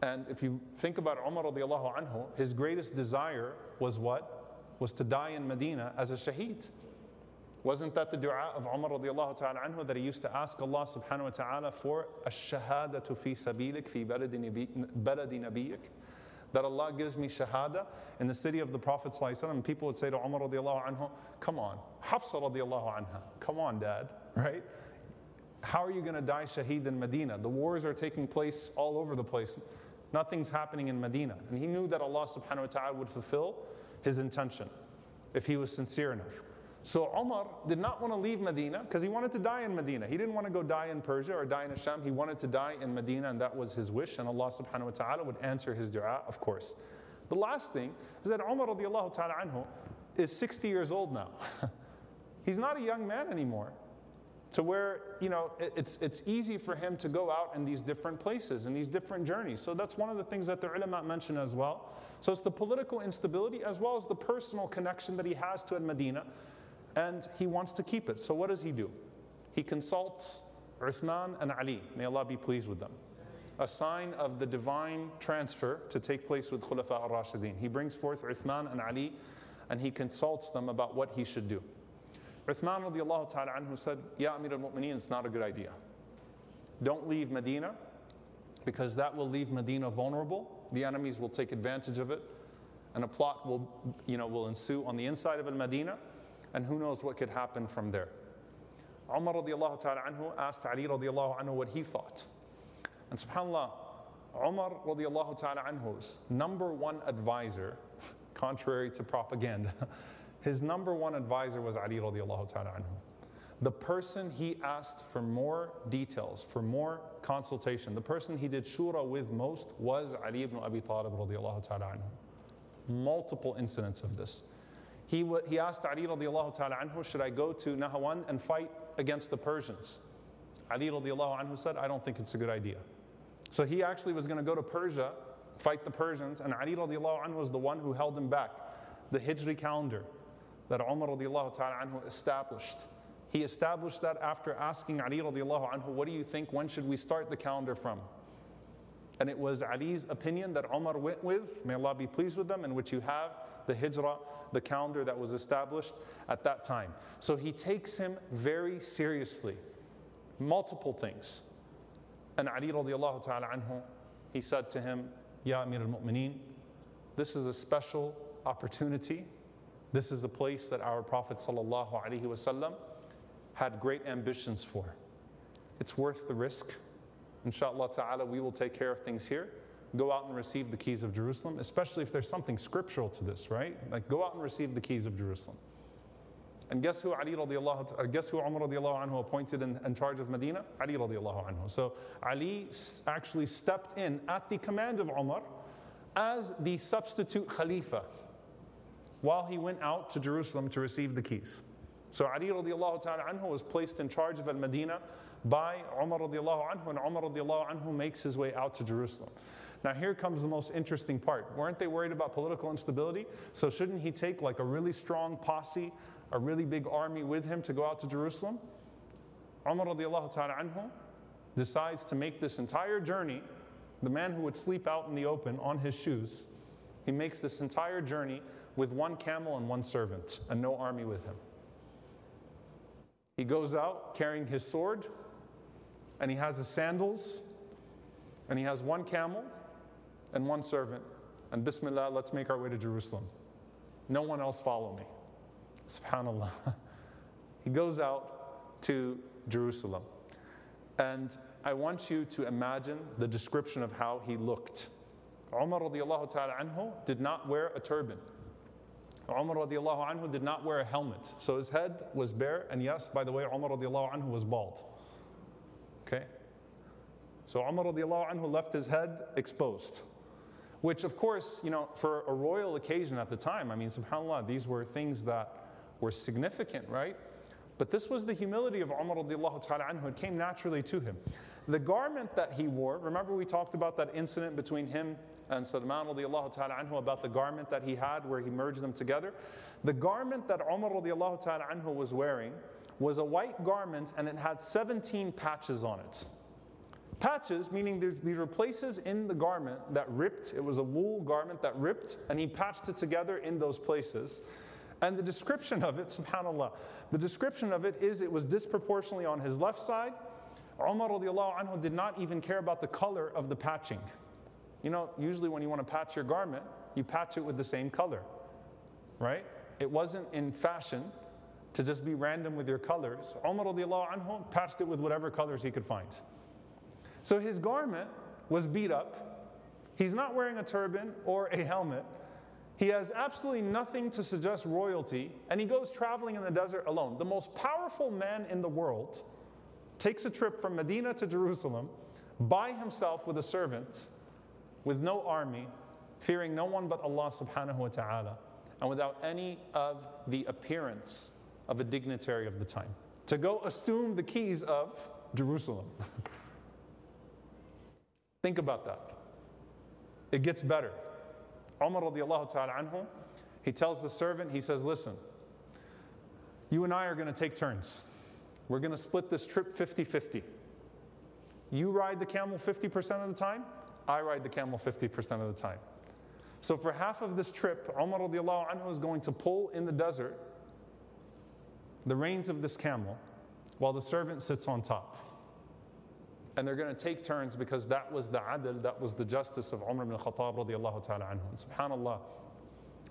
And if you think about Umar radiallahu anhu, his greatest desire was what? Was to die in Medina as a shaheed. Wasn't that the dua of Umar radiallahu ta'ala anhu that he used to ask Allah subhanahu wa ta'ala for ash-shahadatu fi sabilik fi baladi nabiyik? That Allah gives me shahada in the city of the Prophet and people would say to Umar radiallahu anhu, come on, Hafsa radiallahu anha, come on dad, right? How are you going to die shaheed in Medina? The wars are taking place all over the place. Nothing's happening in Medina. And he knew that Allah subhanahu wa ta'ala would fulfill his intention if he was sincere enough. So Omar did not want to leave Medina because he wanted to die in Medina. He didn't want to go die in Persia or die in Asham. He wanted to die in Medina, and that was his wish. And Allah subhanahu wa ta'ala would answer his dua, of course. The last thing is that Omar radiallahu ta'ala anhu is 60 years old now. He's not a young man anymore to where you know it's it's easy for him to go out in these different places and these different journeys. So that's one of the things that the ulama mention as well. So it's the political instability as well as the personal connection that he has to Medina, and he wants to keep it. So what does he do? He consults Uthman and Ali. May Allah be pleased with them. A sign of the divine transfer to take place with Khulafa al-Rashidin. He brings forth Uthman and Ali and he consults them about what he should do. Uthman radiallahu ta'ala anhu said, Ya Amir al-Mu'mineen, it's not a good idea. Don't leave Medina because that will leave Medina vulnerable. The enemies will take advantage of it and a plot will, you know, will ensue on the inside of al-Medina and who knows what could happen from there. Umar radiallahu ta'ala anhu asked Ali radiallahu anhu what he thought. And subhanAllah, Umar radiallahu ta'ala anhu's number one advisor, contrary to propaganda, his number one advisor was Ali radiallahu ta'ala anhu. The person he asked for more details, for more consultation, the person he did shura with most was Ali ibn Abi Talib radiallahu ta'ala anhu. Multiple incidents of this. He, w- he asked Ali radiallahu ta'ala anhu, should I go to Nahawand and fight against the Persians? Ali radiallahu anhu said, I don't think it's a good idea. So he actually was going to go to Persia, fight the Persians, and Ali radiallahu anhu was the one who held him back. The Hijri calendar, that Umar radiallahu ta'ala anhu established. He established that after asking Ali radiallahu anhu, what do you think, when should we start the calendar from? And it was Ali's opinion that Umar went with, may Allah be pleased with them, in which you have the hijrah, the calendar that was established at that time. So he takes him very seriously. Multiple things. And Ali radiallahu ta'ala anhu, he said to him, Ya Amir al-Mu'mineen, this is a special opportunity this is a place that our Prophet ﷺ had great ambitions for. It's worth the risk. Inshallah ta'ala, we will take care of things here. Go out and receive the keys of Jerusalem, especially if there's something scriptural to this, right? Like go out and receive the keys of Jerusalem. And guess who Ali radiallahu, uh, guess who Umar radiallahu anhu appointed in, in charge of Medina? Ali radiallahu anhu. So Ali actually stepped in at the command of Umar as the substitute Khalifa while he went out to Jerusalem to receive the keys. So Ali radiallahu ta'ala anhu was placed in charge of al-Medina by Umar radiallahu anhu, and Umar radiallahu anhu makes his way out to Jerusalem. Now here comes the most interesting part. Weren't they worried about political instability? So shouldn't he take like a really strong posse, a really big army with him to go out to Jerusalem? Umar radiallahu ta'ala anhu decides to make this entire journey, the man who would sleep out in the open on his shoes, he makes this entire journey with one camel and one servant, and no army with him. He goes out carrying his sword, and he has his sandals, and he has one camel and one servant. And Bismillah, let's make our way to Jerusalem. No one else follow me. Subhanallah. he goes out to Jerusalem. And I want you to imagine the description of how he looked. Umar radiallahu ta'ala anhu did not wear a turban. Umar radiallahu anhu did not wear a helmet. So his head was bare, and yes, by the way, Umar radiallahu anhu was bald. Okay? So Umar radiallahu anhu left his head exposed. Which, of course, you know, for a royal occasion at the time, I mean, subhanAllah, these were things that were significant, right? But this was the humility of Umar radiallahu ta'ala anhu. It came naturally to him. The garment that he wore, remember we talked about that incident between him and Salman radiallahu ta'ala anhu about the garment that he had where he merged them together. The garment that Umar radiallahu ta'ala anhu was wearing was a white garment and it had 17 patches on it. Patches, meaning there's, these were places in the garment that ripped. It was a wool garment that ripped, and he patched it together in those places. And the description of it, subhanAllah, the description of it is it was disproportionately on his left side. Umar anhu did not even care about the color of the patching. You know, usually when you want to patch your garment, you patch it with the same color, right? It wasn't in fashion to just be random with your colors. Umar anhu patched it with whatever colors he could find. So his garment was beat up. He's not wearing a turban or a helmet. He has absolutely nothing to suggest royalty, and he goes traveling in the desert alone. The most powerful man in the world takes a trip from Medina to Jerusalem by himself with a servant, with no army, fearing no one but Allah subhanahu wa ta'ala, and without any of the appearance of a dignitary of the time. To go assume the keys of Jerusalem. Think about that. It gets better. Umar radiallahu ta'ala anhu, he tells the servant, he says, Listen, you and I are going to take turns. We're going to split this trip 50 50. You ride the camel 50% of the time, I ride the camel 50% of the time. So for half of this trip, Umar radiallahu anhu is going to pull in the desert the reins of this camel while the servant sits on top and they're going to take turns because that was the adl, that was the justice of Umar ibn Khattab radiallahu ta'ala anhu. And subhanAllah,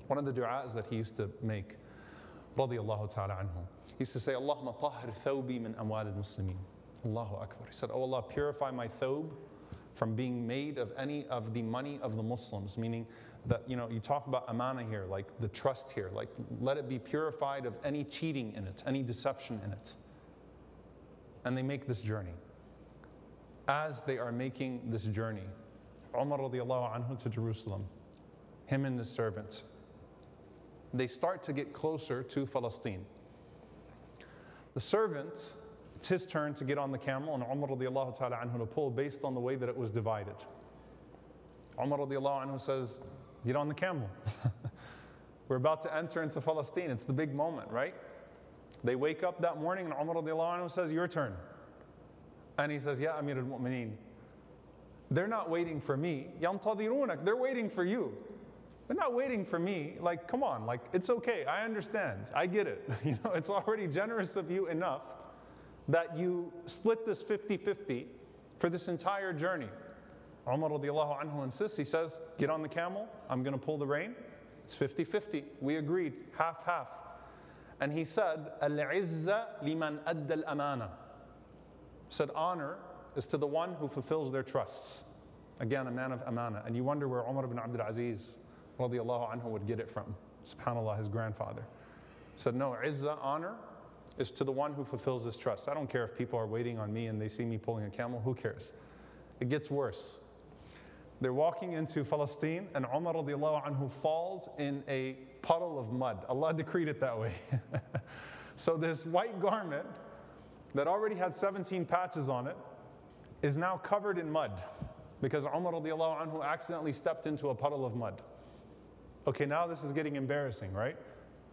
one of the du'as that he used to make, radiallahu ta'ala anhu, he used to say, Allahumma tahir thawbi min amwal al-muslimin. Allahu Akbar. He said, Oh Allah, purify my thobe from being made of any of the money of the Muslims, meaning that, you know, you talk about amana here, like the trust here, like let it be purified of any cheating in it, any deception in it. And they make this journey as they are making this journey, Umar radiallahu anhu to Jerusalem, him and his servant, they start to get closer to Palestine. The servant, it's his turn to get on the camel, and Umar radiallahu ta'ala anhu to pull based on the way that it was divided. Umar radiallahu anhu says, Get on the camel. We're about to enter into Palestine. It's the big moment, right? They wake up that morning, and Umar radiallahu anhu says, Your turn. And he says, Ya Amir al Mu'mineen, they're not waiting for me. Yantadirunak, they're waiting for you. They're not waiting for me. Like, come on, like, it's okay. I understand. I get it. You know, it's already generous of you enough that you split this 50 50 for this entire journey. Umar radiallahu anhu insists, he says, Get on the camel, I'm going to pull the rein. It's 50 50. We agreed, half half. And he said, Al izza liman adda al amana said, Honor is to the one who fulfills their trusts. Again, a man of amana. And you wonder where Umar ibn Abdul Aziz radiallahu anhu would get it from. SubhanAllah, his grandfather. Said, No, izzah, honor, is to the one who fulfills his trust. I don't care if people are waiting on me and they see me pulling a camel, who cares? It gets worse. They're walking into Palestine, and Umar radiallahu anhu falls in a puddle of mud. Allah decreed it that way. so this white garment that already had 17 patches on it is now covered in mud because Umar anhu accidentally stepped into a puddle of mud. Okay, now this is getting embarrassing, right?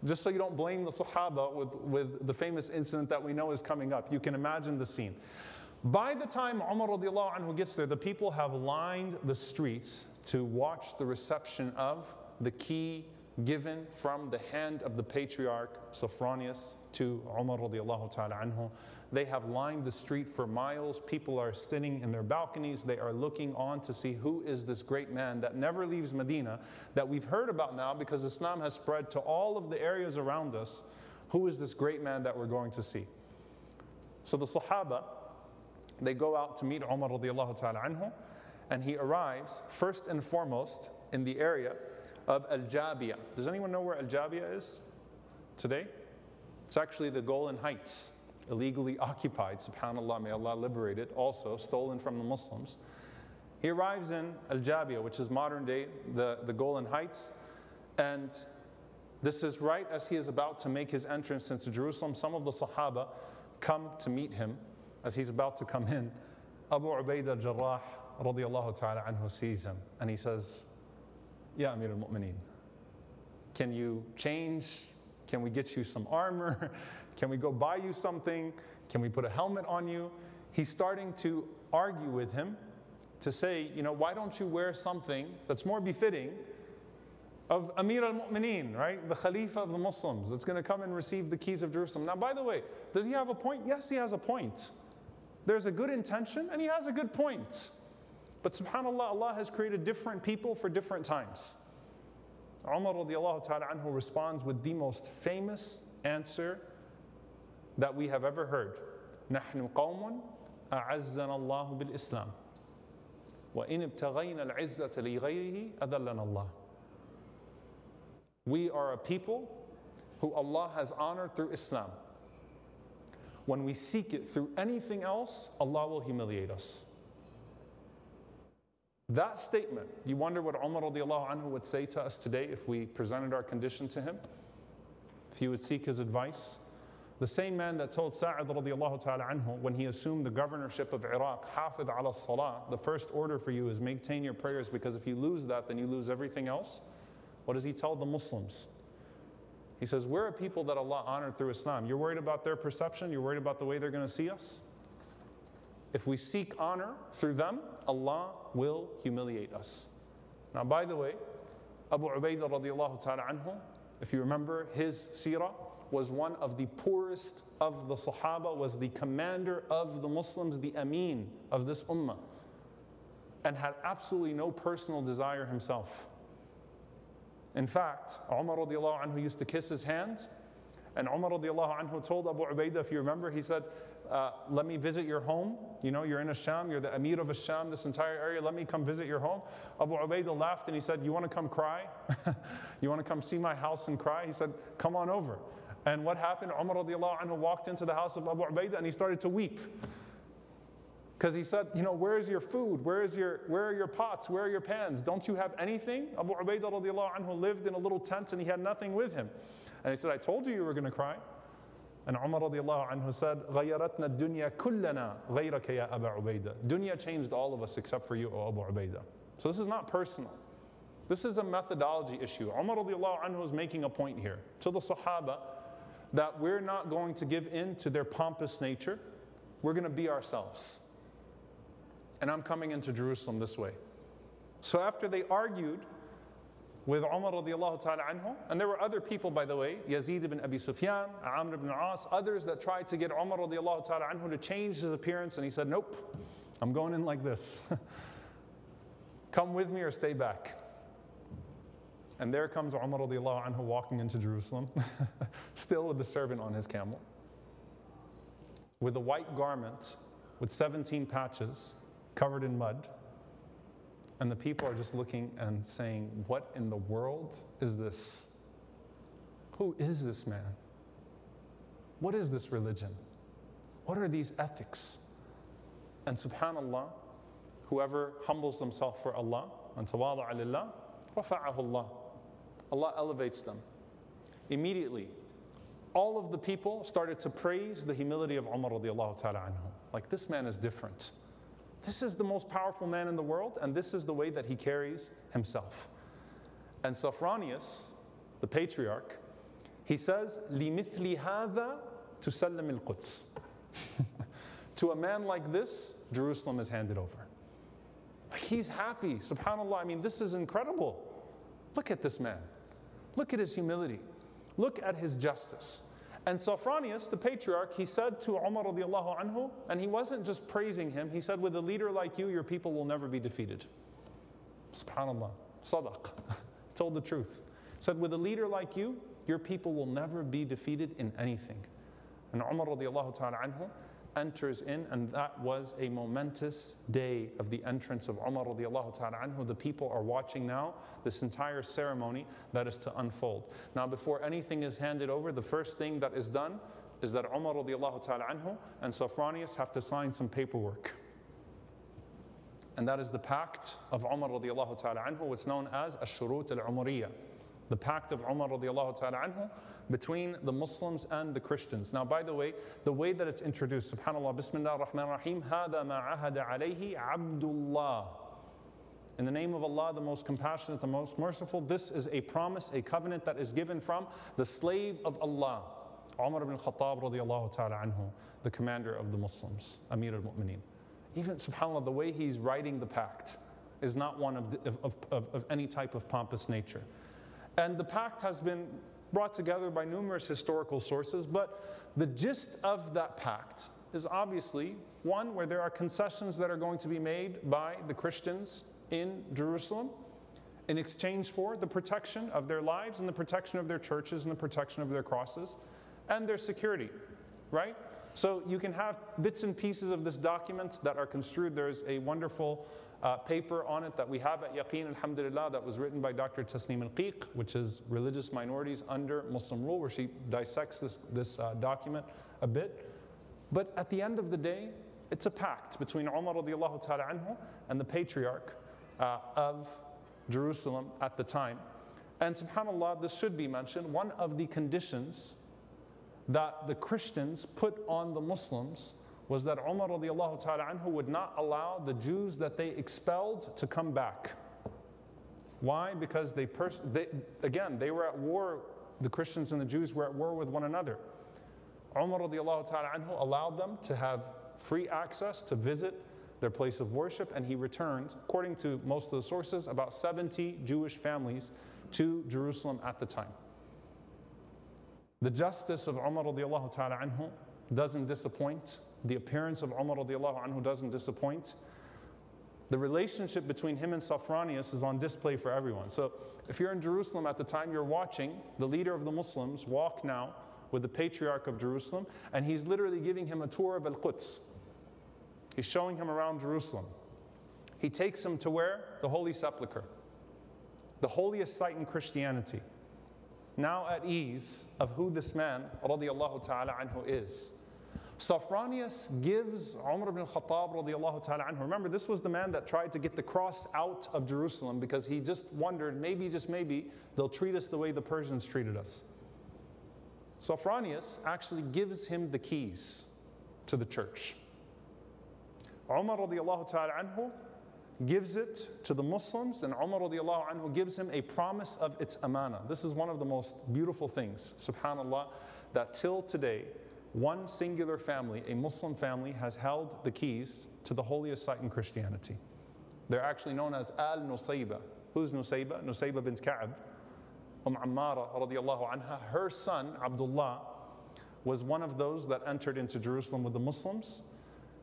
Just so you don't blame the Sahaba with, with the famous incident that we know is coming up. You can imagine the scene. By the time Umar anhu gets there, the people have lined the streets to watch the reception of the key given from the hand of the patriarch Sophronius to Umar radiallahu ta'ala anhu they have lined the street for miles. People are sitting in their balconies. They are looking on to see who is this great man that never leaves Medina, that we've heard about now because Islam has spread to all of the areas around us. Who is this great man that we're going to see? So the Sahaba, they go out to meet Umar radiallahu ta'ala anhu, and he arrives first and foremost in the area of Al Jabia. Does anyone know where Al Jabia is today? It's actually the Golan Heights, illegally occupied, subhanAllah, may Allah liberate it, also stolen from the Muslims. He arrives in Al Jabia, which is modern day the, the Golan Heights, and this is right as he is about to make his entrance into Jerusalem. Some of the Sahaba come to meet him as he's about to come in. Abu Ubaidah al-Jarrah radiallahu ta'ala anhu sees him and he says, Ya Amir al-Mu'mineen, can you change? Can we get you some armor? Can we go buy you something? Can we put a helmet on you? He's starting to argue with him to say, you know, why don't you wear something that's more befitting of Amir al Mu'mineen, right? The Khalifa of the Muslims that's going to come and receive the keys of Jerusalem. Now, by the way, does he have a point? Yes, he has a point. There's a good intention and he has a good point. But subhanAllah, Allah has created different people for different times. Umar radiallahu ta'ala anhu responds with the most famous answer that we have ever heard. نحن قوم أعزنا الله بالإسلام وإن ابتغينا العزة لغيره أذلنا الله we are a people who Allah has honored through Islam. When we seek it through anything else, Allah will humiliate us. That statement, you wonder what Umar anhu would say to us today if we presented our condition to him? If he would seek his advice? The same man that told Sa'ad radiallahu ta'ala anhu when he assumed the governorship of Iraq, Hafid ala salah, the first order for you is maintain your prayers because if you lose that, then you lose everything else. What does he tell the Muslims? He says, We're a people that Allah honored through Islam. You're worried about their perception? You're worried about the way they're going to see us? If we seek honor through them, Allah will humiliate us. Now, by the way, Abu Ubaidah radiallahu ta'ala anhu, if you remember, his seerah was one of the poorest of the Sahaba, was the commander of the Muslims, the Amin of this ummah, and had absolutely no personal desire himself. In fact, Umar radiallahu anhu used to kiss his hands. And Umar radiallahu anhu told Abu Ubaidah, if you remember, he said, uh, let me visit your home. You know, you're in Asham, you're the Amir of Asham, this entire area, let me come visit your home. Abu Ubaidah laughed and he said, you want to come cry? you want to come see my house and cry? He said, come on over. And what happened? Umar radiallahu anhu walked into the house of Abu Ubaidah and he started to weep. Because he said, you know, where's your food? Where, is your, where are your pots? Where are your pans? Don't you have anything? Abu Ubaidah radiallahu anhu lived in a little tent and he had nothing with him. And he said, I told you you were going to cry. And Umar radiallahu anhu said, غَيَّرَتْنَا الدُّنْيَا كُلَّنَا غَيْرَكَ يَا أَبَا عُبَيْدَ Dunya changed all of us except for you, O Abu Ubaidah. So this is not personal. This is a methodology issue. Umar radiallahu anhu is making a point here to the Sahaba that we're not going to give in to their pompous nature. We're going to be ourselves and I'm coming into Jerusalem this way. So after they argued with Umar radiallahu ta'ala anhu, and there were other people, by the way, Yazid ibn Abi Sufyan, Amr ibn As, others that tried to get Umar radiallahu ta'ala anhu to change his appearance, and he said, Nope, I'm going in like this. Come with me or stay back. And there comes Umar radiallahu anhu walking into Jerusalem, still with the servant on his camel, with a white garment with 17 patches covered in mud. And the people are just looking and saying, What in the world is this? Who is this man? What is this religion? What are these ethics? And subhanAllah, whoever humbles themselves for Allah, and tawadu alillah, rafa'ahu Allah. Allah elevates them. Immediately, all of the people started to praise the humility of Umar radiallahu ta'ala anhu. Like, this man is different. This is the most powerful man in the world, and this is the way that he carries himself. And Sophronius, the patriarch, he says, لِمِثْلِ هَذَا تُسَلَّمِ الْقُدْسِ To a man like this, Jerusalem is handed over. Like he's happy, subhanAllah. I mean, this is incredible. Look at this man. Look at his humility. Look at his justice. And Sophronius, the patriarch, he said to Umar radiallahu anhu, and he wasn't just praising him, he said, With a leader like you, your people will never be defeated. SubhanAllah. Sadaq. Told the truth. Said, With a leader like you, your people will never be defeated in anything. And Umar radiallahu ta'ala anhu enters in, and that was a momentous day of the entrance of Umar radiallahu ta'ala anhu. The people are watching now this entire ceremony that is to unfold. Now, before anything is handed over, the first thing that is done is that Umar radiallahu ta'ala anhu and Sophronius have to sign some paperwork. And that is the pact of Umar radiallahu ta'ala anhu, what's known as Ash-Shurut al-Umariyah The pact of Umar radiallahu ta'ala anhu between the Muslims and the Christians. Now, by the way, the way that it's introduced, subhanAllah, Bismillah ar-Rahman ar-Rahim, هَذَا مَا عَهَدَ عَلَيْهِ عَبْدُ اللَّهِ in the name of Allah, the most compassionate, the most merciful, this is a promise, a covenant that is given from the slave of Allah, Umar ibn Khattab radiallahu ta'ala anhu, the commander of the Muslims, Amir al-Mu'mineen. Even, subhanAllah, the way he's writing the pact is not one of, the, of, of, of any type of pompous nature. And the pact has been brought together by numerous historical sources, but the gist of that pact is obviously one where there are concessions that are going to be made by the Christians in Jerusalem in exchange for the protection of their lives and the protection of their churches and the protection of their crosses and their security, right? So you can have bits and pieces of this document that are construed. There's a wonderful uh, paper on it that we have at Yaqeen, alhamdulillah, that was written by Dr. Tesneem Alkiek, which is Religious Minorities Under Muslim Rule, where she dissects this, this uh, document a bit. But at the end of the day, it's a pact between Umar radiallahu ta'ala anhu and the patriarch uh, of Jerusalem at the time. And subhanAllah, this should be mentioned, one of the conditions that the Christians put on the Muslims was that Umar radiallahu ta'ala anhu would not allow the Jews that they expelled to come back. Why? Because they, pers- they again, they were at war, the Christians and the Jews were at war with one another. Umar radiallahu ta'ala anhu allowed them to have free access to visit their place of worship, and he returned, according to most of the sources, about 70 Jewish families to Jerusalem at the time. The justice of Umar radiallahu ta'ala anhu doesn't disappoint. The appearance of Umar radiallahu anhu doesn't disappoint. The relationship between him and Sophronius is on display for everyone. So if you're in Jerusalem at the time, you're watching the leader of the Muslims walk now with the patriarch of Jerusalem, and he's literally giving him a tour of Al Quds. He's showing him around Jerusalem. He takes him to where? The Holy Sepulchre, the holiest site in Christianity. Now at ease of who this man, radiallahu ta'ala anhu, is. Sophronius gives Umar ibn Khattab radiallahu ta'ala anhu. Remember, this was the man that tried to get the cross out of Jerusalem because he just wondered, maybe, just maybe, they'll treat us the way the Persians treated us. Sophronius actually gives him the keys to the church. Umar radiallahu ta'ala anhu gives it to the Muslims, and Umar radiallahu anhu gives him a promise of its amana. This is one of the most beautiful things, subhanAllah, that till today, one singular family, a Muslim family, has held the keys to the holiest site in Christianity. They're actually known as Al Nusayba. Who's Nusayba? Nusayba bint Ka'ab. Umm Ammara radiallahu anha, her son, Abdullah, was one of those that entered into Jerusalem with the Muslims,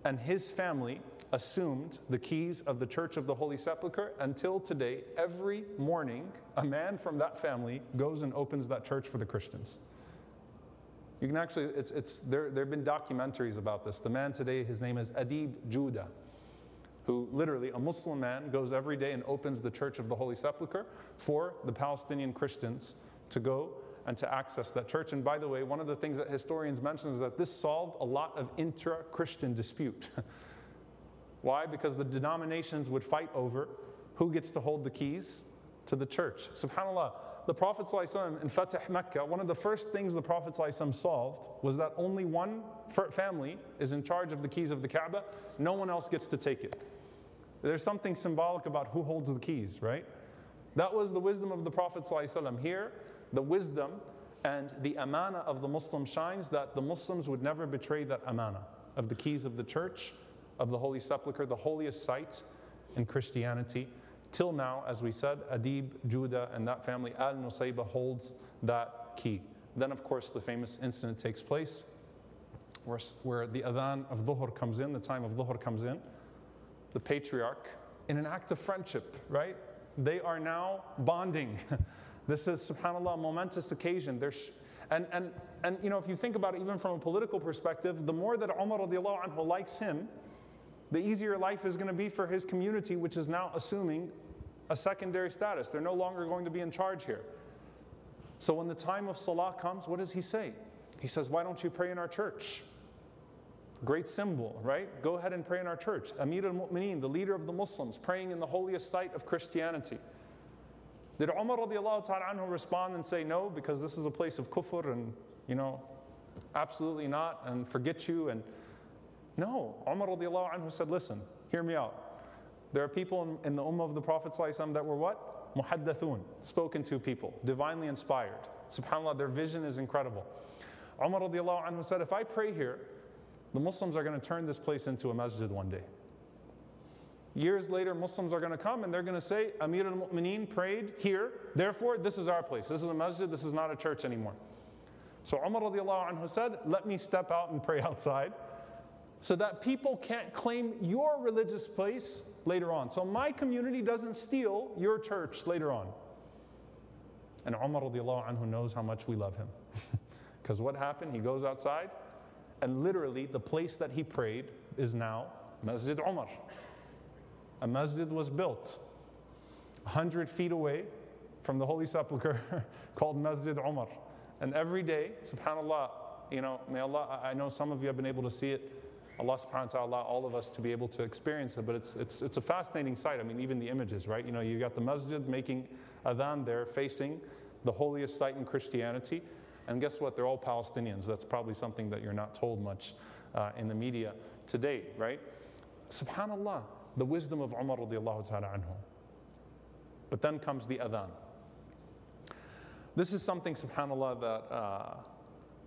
and his family assumed the keys of the Church of the Holy Sepulchre until today. Every morning, a man from that family goes and opens that church for the Christians. You can actually, it's, it's, there, there have been documentaries about this. The man today, his name is Adib Judah, who literally, a Muslim man, goes every day and opens the Church of the Holy Sepulchre for the Palestinian Christians to go and to access that church. And by the way, one of the things that historians mention is that this solved a lot of intra Christian dispute. Why? Because the denominations would fight over who gets to hold the keys to the church. SubhanAllah, the Prophet ﷺ in Fatih Mecca, one of the first things the Prophet ﷺ solved was that only one family is in charge of the keys of the Kaaba, no one else gets to take it. There's something symbolic about who holds the keys, right? That was the wisdom of the Prophet ﷺ. Here, the wisdom and the amana of the Muslim shines that the Muslims would never betray that amana of the keys of the church, of the Holy Sepulchre, the holiest site in Christianity. Till now, as we said, Adib, Judah, and that family, Al Nusayba, holds that key. Then, of course, the famous incident takes place where, where the adhan of Dhuhr comes in, the time of Dhuhr comes in. The patriarch, in an act of friendship, right? They are now bonding. This is, subhanAllah, a momentous occasion. There's, and, and, and you know, if you think about it, even from a political perspective, the more that Umar anhu likes him, the easier life is going to be for his community, which is now assuming a secondary status. They're no longer going to be in charge here. So when the time of Salah comes, what does he say? He says, Why don't you pray in our church? Great symbol, right? Go ahead and pray in our church. Amir al Mu'mineen, the leader of the Muslims, praying in the holiest site of Christianity. Did Umar radiallahu anhu respond and say no because this is a place of kufr and, you know, absolutely not and forget you? And no, Umar anhu said, listen, hear me out. There are people in, in the ummah of the Prophet that were what? Muhaddathun, spoken to people, divinely inspired. SubhanAllah, their vision is incredible. Umar anhu said, if I pray here, the Muslims are going to turn this place into a masjid one day. Years later, Muslims are going to come and they're going to say, Amir al Mu'mineen prayed here, therefore, this is our place. This is a masjid, this is not a church anymore. So Umar anhu said, Let me step out and pray outside so that people can't claim your religious place later on. So my community doesn't steal your church later on. And Umar anhu knows how much we love him. Because what happened? He goes outside, and literally the place that he prayed is now Masjid Umar a masjid was built 100 feet away from the Holy Sepulchre called Masjid Umar. And every day, subhanAllah, you know, may Allah, I know some of you have been able to see it. Allah subhanahu wa ta'ala, all of us to be able to experience it, but it's, it's, it's a fascinating sight. I mean, even the images, right? You know, you got the masjid making adhan there facing the holiest site in Christianity. And guess what? They're all Palestinians. That's probably something that you're not told much uh, in the media today, right? Subhanallah, the wisdom of Umar radiallahu ta'ala anhu. But then comes the adhan. This is something, subhanAllah, that uh,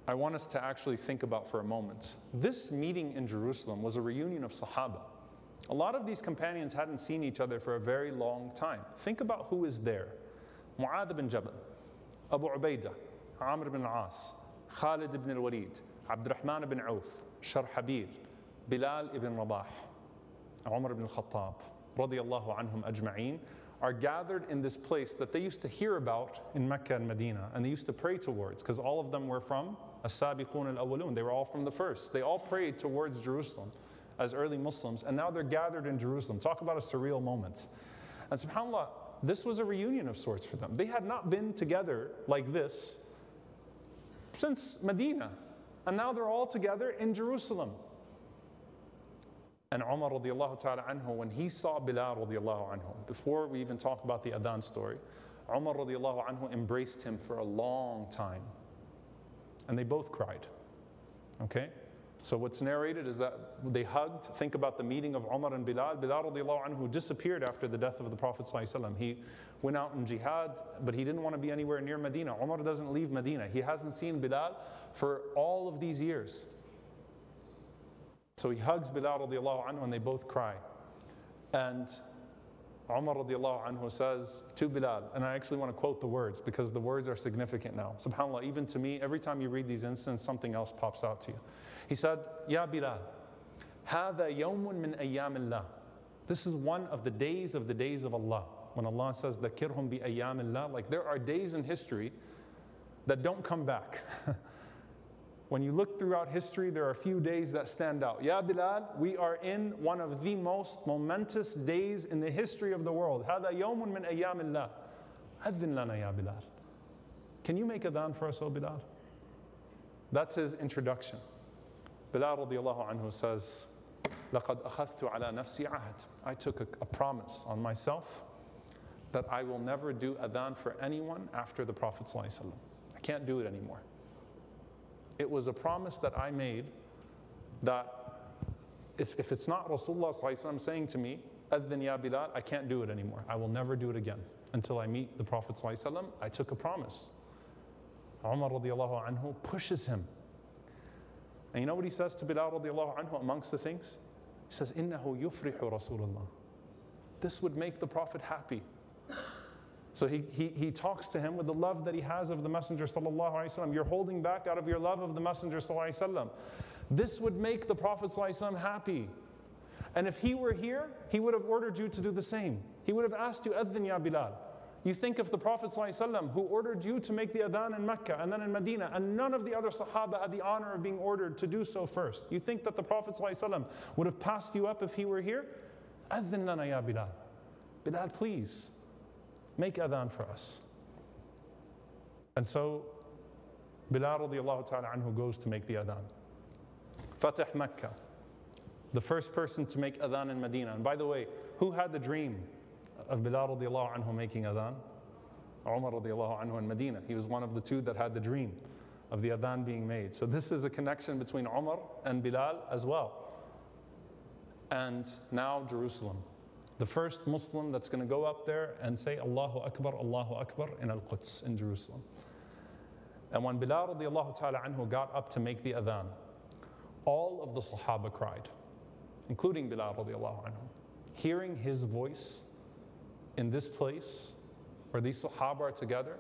I want us to actually think about for a moment. This meeting in Jerusalem was a reunion of Sahaba. A lot of these companions hadn't seen each other for a very long time. Think about who is there Mu'adh bin Jabal, Abu Ubaidah, Amr bin As, Khalid ibn al-Walid, Abdurrahman ibn Auf, Sharhabil, Bilal ibn Rabah. Umar ibn al-Khattab, radiallahu anhum ajma'een, are gathered in this place that they used to hear about in Mecca and Medina, and they used to pray towards, because all of them were from as-sabiqun al-awwalun. They were all from the first. They all prayed towards Jerusalem as early Muslims, and now they're gathered in Jerusalem. Talk about a surreal moment. And subhanAllah, this was a reunion of sorts for them. They had not been together like this since Medina, and now they're all together in Jerusalem. And Umar radiallahu ta'ala anhu, when he saw Bilal radiallahu anhu, before we even talk about the Adhan story, Umar radiallahu anhu embraced him for a long time. And they both cried. Okay? So what's narrated is that they hugged. Think about the meeting of Umar and Bilal. Bilal radiallahu anhu disappeared after the death of the Prophet sallallahu. He went out in jihad, but he didn't want to be anywhere near Medina. Umar doesn't leave Medina. He hasn't seen Bilal for all of these years. So he hugs Bilal anhu and they both cry. And Umar radiallahu anhu says to Bilal, and I actually want to quote the words because the words are significant now. SubhanAllah, even to me, every time you read these incidents, something else pops out to you. He said, Ya Bilal, هذا يوم من أيام الله. This is one of the days of the days of Allah. When Allah says, ذكرهم بأيام الله, like there are days in history that don't come back. When you look throughout history, there are a few days that stand out. Ya Bilal, we are in one of the most momentous days in the history of the world. هذا يوم من أيام الله. أذن لنا يا Bilal. Can you make adhan for us, O Bilal? That's his introduction. Bilal radiallahu anhu says, لقد أخذت على نفسي عهد. I took a, a promise on myself that I will never do adhan for anyone after the Prophet ﷺ. I can't do it anymore. It was a promise that I made that if, if it's not Rasulullah saying to me, Adhan ya Bilal, I can't do it anymore. I will never do it again until I meet the Prophet. I took a promise. Umar anhu pushes him. And you know what he says to Bilal radiallahu anhu amongst the things? He says, Innahu yufrihu Rasulullah. This would make the Prophet happy. So he, he, he talks to him with the love that he has of the Messenger. You're holding back out of your love of the Messenger. This would make the Prophet happy. And if he were here, he would have ordered you to do the same. He would have asked you, Adhan ya Bilal. You think of the Prophet ﷺ who ordered you to make the adhan in Mecca and then in Medina, and none of the other Sahaba had the honor of being ordered to do so first. You think that the Prophet ﷺ would have passed you up if he were here? Adhin lana ya Bilal. Bilal, please, make adhan for us. And so Bilal radiallahu anhu goes to make the adhan. Fatih Mecca, the first person to make adhan in Medina. And by the way, who had the dream of Bilal radiallahu anhu making adhan? Umar radiallahu anhu in Medina. He was one of the two that had the dream of the adhan being made. So this is a connection between Umar and Bilal as well. And now Jerusalem. The first Muslim that's going to go up there and say Allahu Akbar, Allahu Akbar in Al Quds in Jerusalem. And when Bilal radiallahu ta'ala anhu got up to make the adhan, all of the Sahaba cried, including Bilal radiallahu anhu. Hearing his voice in this place where these Sahaba are together,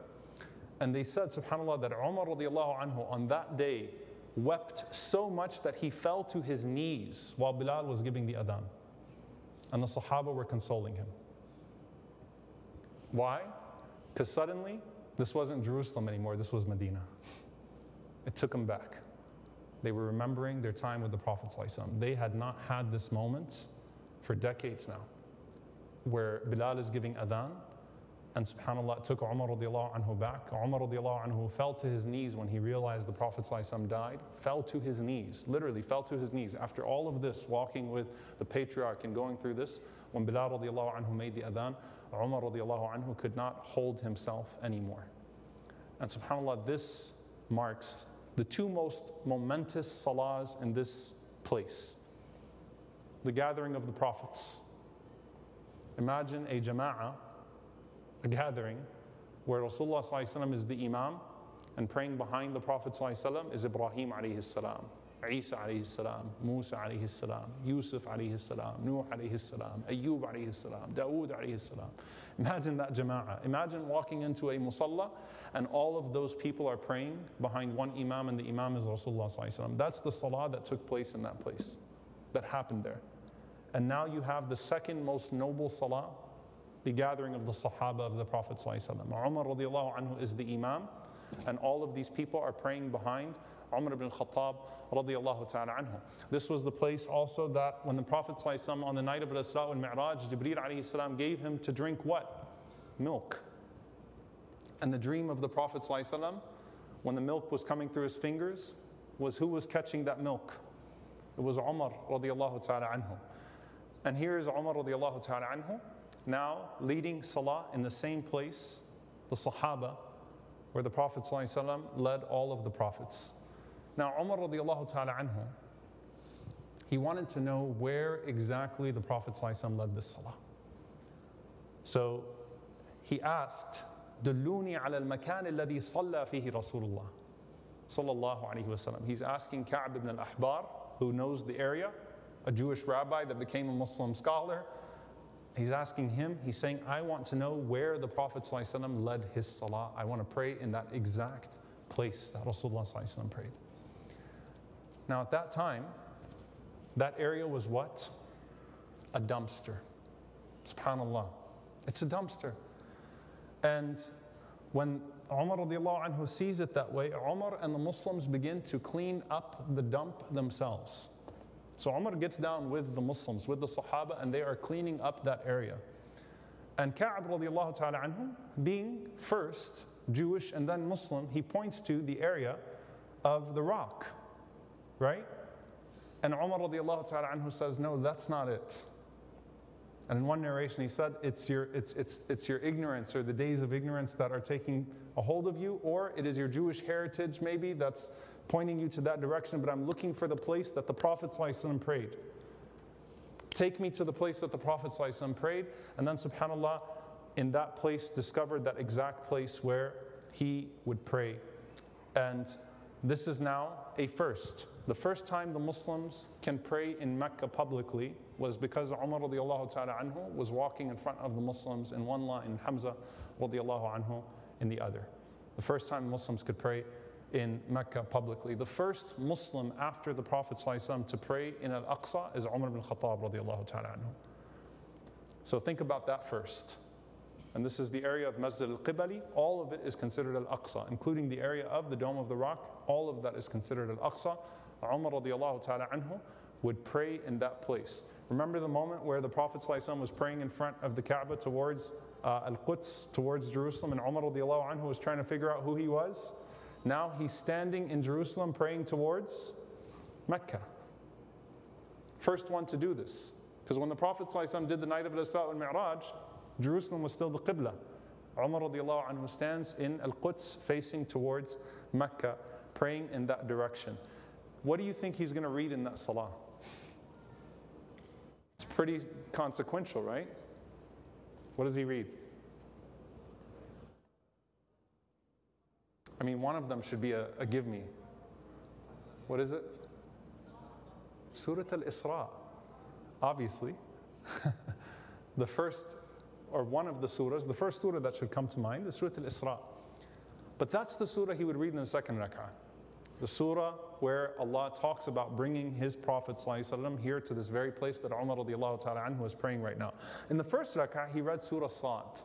and they said, subhanAllah, that Umar radiallahu anhu on that day wept so much that he fell to his knees while Bilal was giving the adhan. And the Sahaba were consoling him. Why? Because suddenly, this wasn't Jerusalem anymore, this was Medina. It took them back. They were remembering their time with the Prophet. They had not had this moment for decades now, where Bilal is giving adhan, and subhanAllah, it took Umar radiallahu anhu back. Umar radiallahu anhu fell to his knees when he realized the Prophet died, fell to his knees, literally fell to his knees. After all of this, walking with the patriarch and going through this, when Bilal radiallahu anhu made the adhan, Umar radiallahu anhu could not hold himself anymore. And subhanAllah, this marks the two most momentous salahs in this place the gathering of the prophets. Imagine a jama'ah, a gathering, where Rasulullah is the imam, and praying behind the Prophet is Ibrahim alayhi salam. Isa alayhi salam, Musa alayhi salam, Yusuf alayhi salam, Nuh alayhi salam, Ayyub alayhi salam, Dawood alayhi salam. Imagine that jama'ah. Imagine walking into a musalla and all of those people are praying behind one imam and the imam is Rasulullah That's the salah that took place in that place, that happened there. And now you have the second most noble salah, the gathering of the Sahaba of the Prophet. Umar radiallahu anhu is the Imam, and all of these people are praying behind Umar ibn Khattab radiallahu ta'ala anhu. This was the place also that when the Prophet on the night of Al-Isra wal Mi'raj, Jibreel alayhi salam gave him to drink what? Milk. And the dream of the Prophet when the milk was coming through his fingers was who was catching that milk? It was Umar radiallahu ta'ala anhu. And here is Umar radiallahu ta'ala anhu now leading salah in the same place, the Sahaba, where the Prophet led all of the prophets. Now, Umar radiallahu ta'ala anhu, he wanted to know where exactly the Prophet led this salah. So he asked, دلوني على المكان الذي صلى فيه رسول الله صلى الله عليه وسلم. He's asking Ka'b ibn al-Ahbar, who knows the area, a Jewish rabbi that became a Muslim scholar. He's asking him, he's saying, I want to know where the Prophet ﷺ led his salah. I want to pray in that exact place that Rasulullah ﷺ prayed. Now, at that time, that area was what? A dumpster. SubhanAllah. It's a dumpster. And when Umar anhu sees it that way, Umar and the Muslims begin to clean up the dump themselves. So Umar gets down with the Muslims, with the Sahaba, and they are cleaning up that area. And Ka'ab radiallahu ta'ala anhu, being first Jewish and then Muslim, he points to the area of the rock, right? And Umar radiallahu ta'ala anhu says, No, that's not it. And in one narration, he said, it's your, it's, it's, it's your ignorance or the days of ignorance that are taking a hold of you, or it is your Jewish heritage, maybe, that's pointing you to that direction, but I'm looking for the place that the Prophet ﷺ prayed. Take me to the place that the Prophet ﷺ prayed, and then subhanAllah, in that place, discovered that exact place where he would pray. And this is now a first. The first time the Muslims can pray in Mecca publicly was because Umar radiallahu ta'ala anhu was walking in front of the Muslims in one line, and Hamza radiallahu anhu in the other. The first time Muslims could pray in Mecca publicly. The first Muslim after the Prophet ﷺ to pray in Al Aqsa is Umar ibn Khattab anhu. So think about that first. and this is the area of Masjid al Qibali, all of it is considered Al Aqsa, including the area of the Dome of the Rock, all of that is considered Al Aqsa. Umar anhu would pray in that place. Remember the moment where the Prophet ﷺ was praying in front of the Kaaba towards uh, Al Quds, towards Jerusalem, and Umar anhu was trying to figure out who he was? Now he's standing in Jerusalem praying towards Mecca. First one to do this. Because when the Prophet ﷺ did the night of Al-Isra al Mi'raj, Jerusalem was still the Qibla. Umar anhu stands in Al-Quds facing towards Mecca, praying in that direction. What do you think he's going to read in that salah? It's pretty consequential, right? What does he read? I mean, one of them should be a, a give me. What is it? Surah Al Isra. Obviously. the first, or one of the surahs, the first surah that should come to mind is Surah Al Isra. But that's the surah he would read in the second rak'ah. The surah where Allah talks about bringing His Prophet ﷺ here to this very place that Umar radiallahu is praying right now. In the first rak'ah, he read Surah Sad.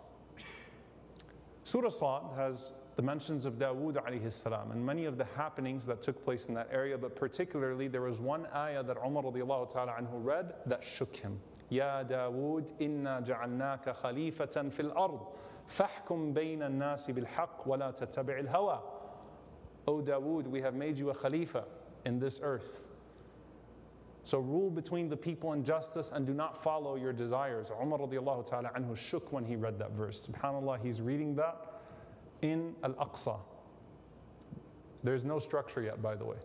Surah Sad has the mentions of Dawood alayhi salam and many of the happenings that took place in that area, but particularly there was one ayah that Umar radiallahu ta'ala anhu read that shook him. يا داود إنا جعلناك خليفة في الأرض فاحكم بين الناس بالحق ولا تتبع الهوى O Dawood, we have made you a khalifa in this earth. So rule between the people in justice and do not follow your desires. Umar radiallahu ta'ala anhu shook when he read that verse. SubhanAllah, he's reading that in Al-Aqsa. There's no structure yet, by the way.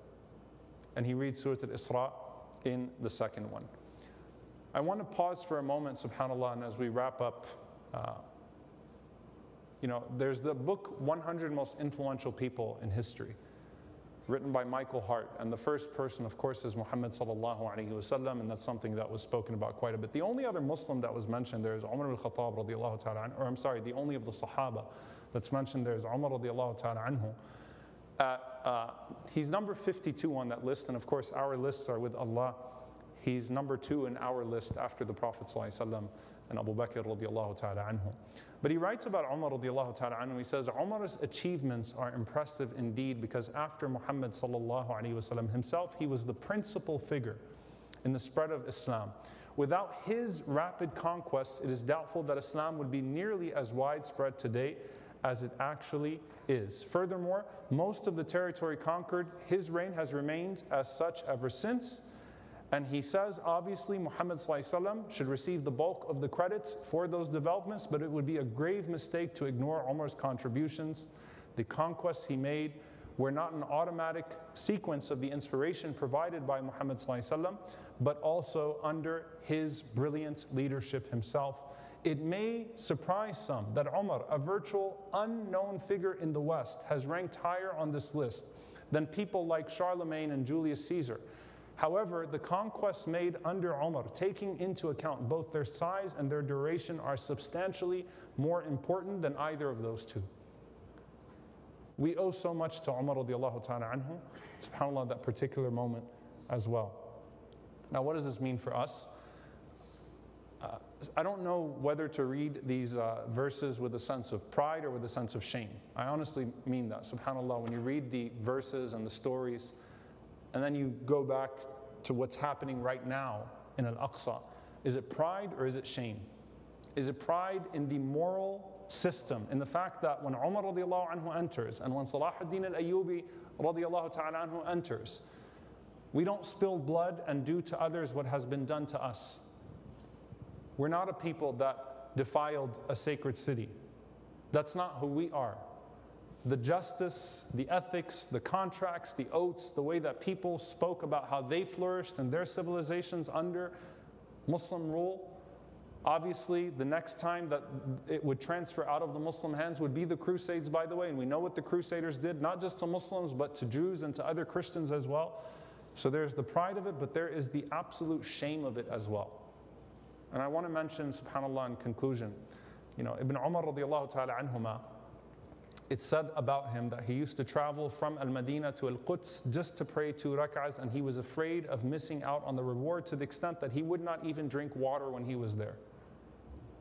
And he reads Surah Al-Isra in the second one. I want to pause for a moment, subhanAllah, and as we wrap up, uh, you know, there's the book 100 Most Influential People in History, written by Michael Hart. And the first person, of course, is Muhammad and that's something that was spoken about quite a bit. The only other Muslim that was mentioned there is Umar al-Khattab or I'm sorry, the only of the Sahaba that's mentioned there is Umar radiallahu ta'ala anhu. Uh, uh, he's number 52 on that list, and of course, our lists are with Allah. He's number two in our list after the Prophet and Abu Bakr radiallahu ta'ala anhu. But he writes about Umar radiallahu ta'ala anhu, he says, Umar's achievements are impressive indeed because after Muhammad sallallahu alayhi wasallam himself, he was the principal figure in the spread of Islam. Without his rapid conquests, it is doubtful that Islam would be nearly as widespread today as it actually is. Furthermore, most of the territory conquered, his reign has remained as such ever since. And he says, obviously, Muhammad should receive the bulk of the credits for those developments, but it would be a grave mistake to ignore Omar's contributions. The conquests he made were not an automatic sequence of the inspiration provided by Muhammad but also under his brilliant leadership himself. It may surprise some that Omar, a virtual unknown figure in the West, has ranked higher on this list than people like Charlemagne and Julius Caesar. However, the conquests made under Omar, taking into account both their size and their duration, are substantially more important than either of those two. We owe so much to Umar radiallahu ta'ala anhu, subhanAllah, that particular moment as well. Now, what does this mean for us? Uh, I don't know whether to read these uh, verses with a sense of pride or with a sense of shame. I honestly mean that. SubhanAllah, when you read the verses and the stories, and then you go back to what's happening right now in Al Aqsa. Is it pride or is it shame? Is it pride in the moral system, in the fact that when Umar anhu enters and when Salah ad-Din al-Ayyubi anhu enters, we don't spill blood and do to others what has been done to us. We're not a people that defiled a sacred city. That's not who we are the justice, the ethics, the contracts, the oaths, the way that people spoke about how they flourished and their civilizations under Muslim rule. Obviously, the next time that it would transfer out of the Muslim hands would be the Crusades, by the way. And we know what the Crusaders did, not just to Muslims, but to Jews and to other Christians as well. So there's the pride of it, but there is the absolute shame of it as well. And I want to mention, subhanAllah, in conclusion, you know, Ibn Umar radiallahu ta'ala anhumah, it's said about him that he used to travel from Al Madinah to Al Quds just to pray two rak'ahs, and he was afraid of missing out on the reward to the extent that he would not even drink water when he was there.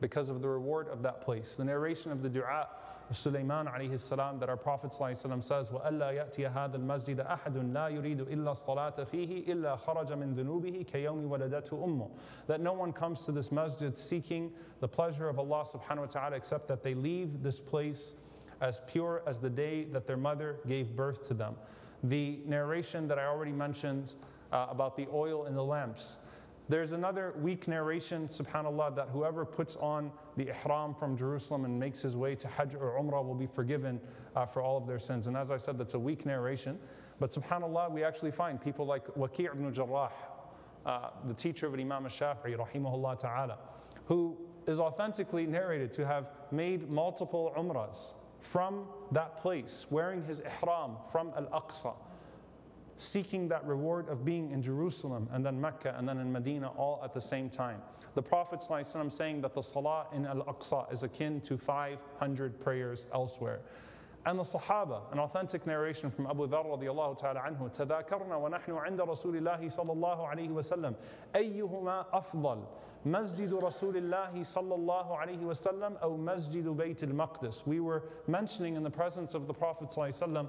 because of the reward of that place. The narration of the dua Sulaiman alayhi salam that our Prophet ﷺ says, وَأَلَّا يَأْتِيَ هَذَا الْمَسْجِدَ أَحَدٌ لَا يُرِيدُ إِلَّا الصَّلَاةَ فِيهِ إِلَّا خَرَجَ مِنْ ذُنُوبِهِ كَيَوْمِ وَلَدَتْهُ أُمُّهُ That no one comes to this masjid seeking the pleasure of Allah subhanahu wa ta'ala except that they leave this place as pure as the day that their mother gave birth to them. The narration that I already mentioned uh, about the oil in the lamps, there's another weak narration, subhanAllah, that whoever puts on the ihram from Jerusalem and makes his way to Hajj or Umrah will be forgiven uh, for all of their sins. And as I said, that's a weak narration. But subhanAllah, we actually find people like Waqi' ibn Jarrah, uh, the teacher of Imam al-Shafi'i, rahimahullah ta'ala, who is authentically narrated to have made multiple umrahs from that place, wearing his ihram from Al-Aqsa seeking that reward of being in Jerusalem and then Mecca and then in Medina all at the same time. The Prophet ﷺ saying that the Salah in Al Aqsa is akin to 500 prayers elsewhere. And the Sahaba, an authentic narration from Abu Dharr radiallahu ta'ala anhu, تذاكرنا ونحن عند رسول الله صلى الله عليه وسلم أيهما أفضل مسجد رسول الله صلى الله عليه وسلم أو مسجد بيت المقدس. We were mentioning in the presence of the Prophet صلى الله عليه وسلم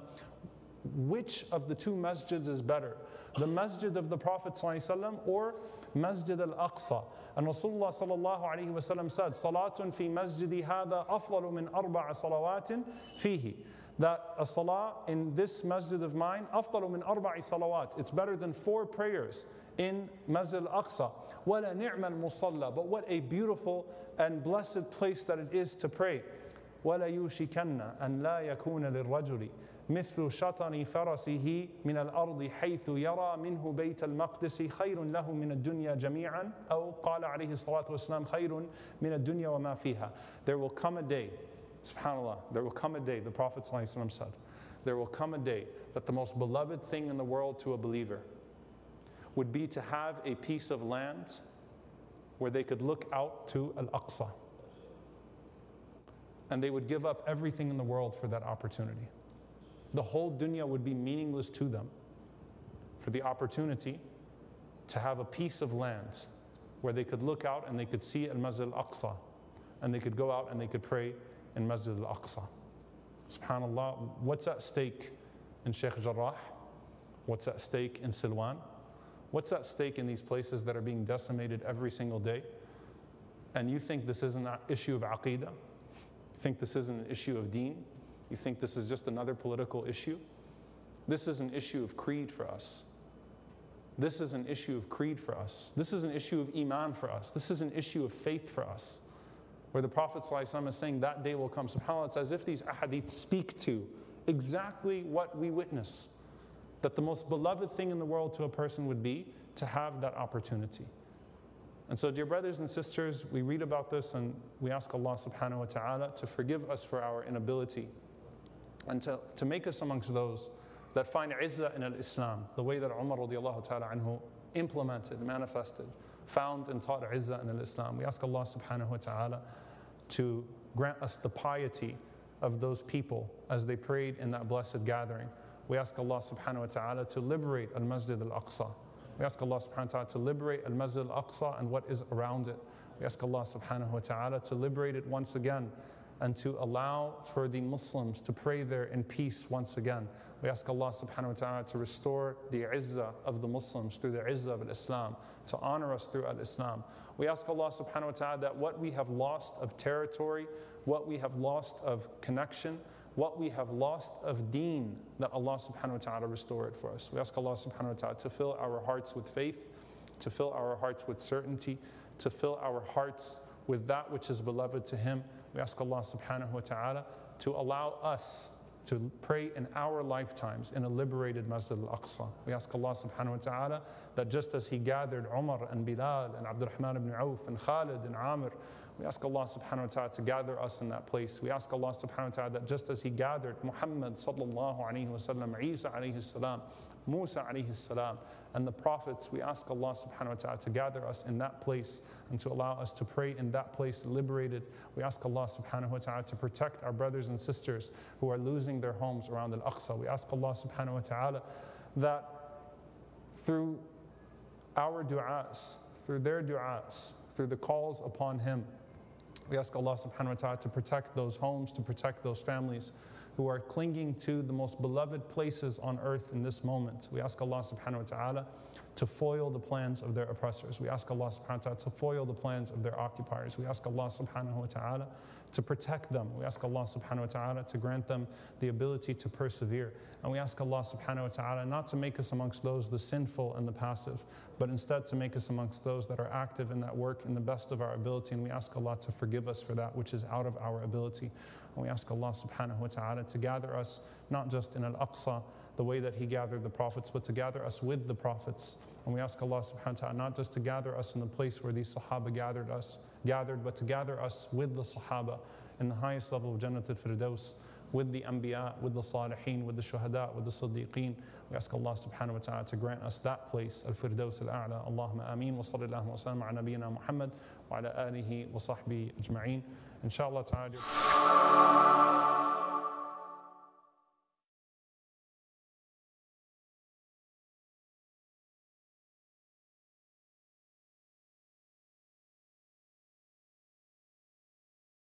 which of the two masjids is better? The masjid of the Prophet ﷺ or Masjid al-Aqsa? And Rasulullah sallallahu alayhi wa sallam said, Salatun fi masjidi hada afdalu min arba'a salawatin fihi. That a salah in this masjid of mine, afdalu min arba'i salawat. It's better than four prayers in Masjid al-Aqsa. Wala ni'mal musalla. But what a beautiful and blessed place that it is to pray. ولا يوشكن أن لا يكون للرجل مثل شطن فرسه من الأرض حيث يرى منه بيت المقدس خير له من الدنيا جميعا أو قال عليه الصلاة والسلام خير من الدنيا وما فيها There will come a day, subhanAllah, there will come a day, the Prophet ﷺ said, there will come a day that the most beloved thing in the world to a believer would be to have a piece of land where they could look out to Al-Aqsa. And they would give up everything in the world for that opportunity the whole dunya would be meaningless to them for the opportunity to have a piece of land where they could look out and they could see Al Masjid Al Aqsa and they could go out and they could pray in Masjid Al Aqsa. SubhanAllah, what's at stake in Sheikh Jarrah? What's at stake in Silwan? What's at stake in these places that are being decimated every single day? And you think this isn't an issue of aqidah? You think this isn't an issue of deen? You think this is just another political issue? This is an issue of creed for us. This is an issue of creed for us. This is an issue of iman for us. This is an issue of faith for us. Where the Prophet is saying that day will come. SubhanAllah, it's as if these ahadith speak to exactly what we witness. That the most beloved thing in the world to a person would be to have that opportunity. And so, dear brothers and sisters, we read about this and we ask Allah subhanahu wa ta'ala to forgive us for our inability and to, to make us amongst those that find izzah in al-Islam, the way that Umar radiallahu ta'ala anhu implemented, manifested, found and taught izzah in al-Islam. We ask Allah subhanahu wa ta'ala to grant us the piety of those people as they prayed in that blessed gathering. We ask Allah subhanahu wa ta'ala to liberate al-Masjid al-Aqsa. We ask Allah subhanahu wa ta'ala to liberate al-Masjid al-Aqsa and what is around it. We ask Allah subhanahu wa ta'ala to liberate it once again and to allow for the Muslims to pray there in peace once again. We ask Allah subhanahu wa ta'ala to restore the izzah of the Muslims through the izzah of Islam, to honor us through Islam. We ask Allah subhanahu wa ta'ala that what we have lost of territory, what we have lost of connection, what we have lost of deen, that Allah subhanahu wa ta'ala restore it for us. We ask Allah subhanahu wa ta'ala to fill our hearts with faith, to fill our hearts with certainty, to fill our hearts with that which is beloved to Him. We ask Allah subhanahu wa ta'ala to allow us to pray in our lifetimes in a liberated Masjid al-Aqsa. We ask Allah subhanahu wa ta'ala that just as He gathered Umar and Bilal and Abdurrahman ibn Auf and Khalid and Amr, we ask Allah subhanahu wa ta'ala to gather us in that place. We ask Allah subhanahu wa ta'ala that just as He gathered Muhammad sallallahu alayhi wa sallam, Isa alayhi salam, Musa alayhi salam, and the prophets, we ask Allah subhanahu wa ta'ala to gather us in that place and to allow us to pray in that place liberated. We ask Allah subhanahu wa ta'ala to protect our brothers and sisters who are losing their homes around Al Aqsa. We ask Allah subhanahu wa ta'ala that through our du'as, through their du'as, through the calls upon Him, We ask Allah subhanahu wa ta'ala to protect those homes, to protect those families who are clinging to the most beloved places on earth in this moment. We ask Allah subhanahu wa ta'ala to foil the plans of their oppressors. We ask Allah subhanahu wa ta'ala to foil the plans of their occupiers. We ask Allah subhanahu wa ta'ala to protect them. We ask Allah subhanahu wa ta'ala to grant them the ability to persevere. And we ask Allah subhanahu wa ta'ala not to make us amongst those the sinful and the passive, but instead to make us amongst those that are active in that work in the best of our ability. And we ask Allah to forgive us for that which is out of our ability. And we ask Allah subhanahu wa ta'ala to gather us not just in Al Aqsa, the way that He gathered the prophets, but to gather us with the prophets. And we ask Allah subhanahu wa ta'ala not just to gather us in the place where these Sahaba gathered us, gathered, but to gather us with the Sahaba in the highest level of Jannat al-Firdaus, with the Anbiya, with the Salihin, with the Shuhada, with the Siddiqeen. We ask Allah subhanahu wa ta'ala to grant us that place, Al-Firdaus al-A'la. Allahumma ameen wa sallallahu wa sallam ala nabiyyina Muhammad wa ala alihi wa sahbihi ajma'een. Inshallah ta'ala.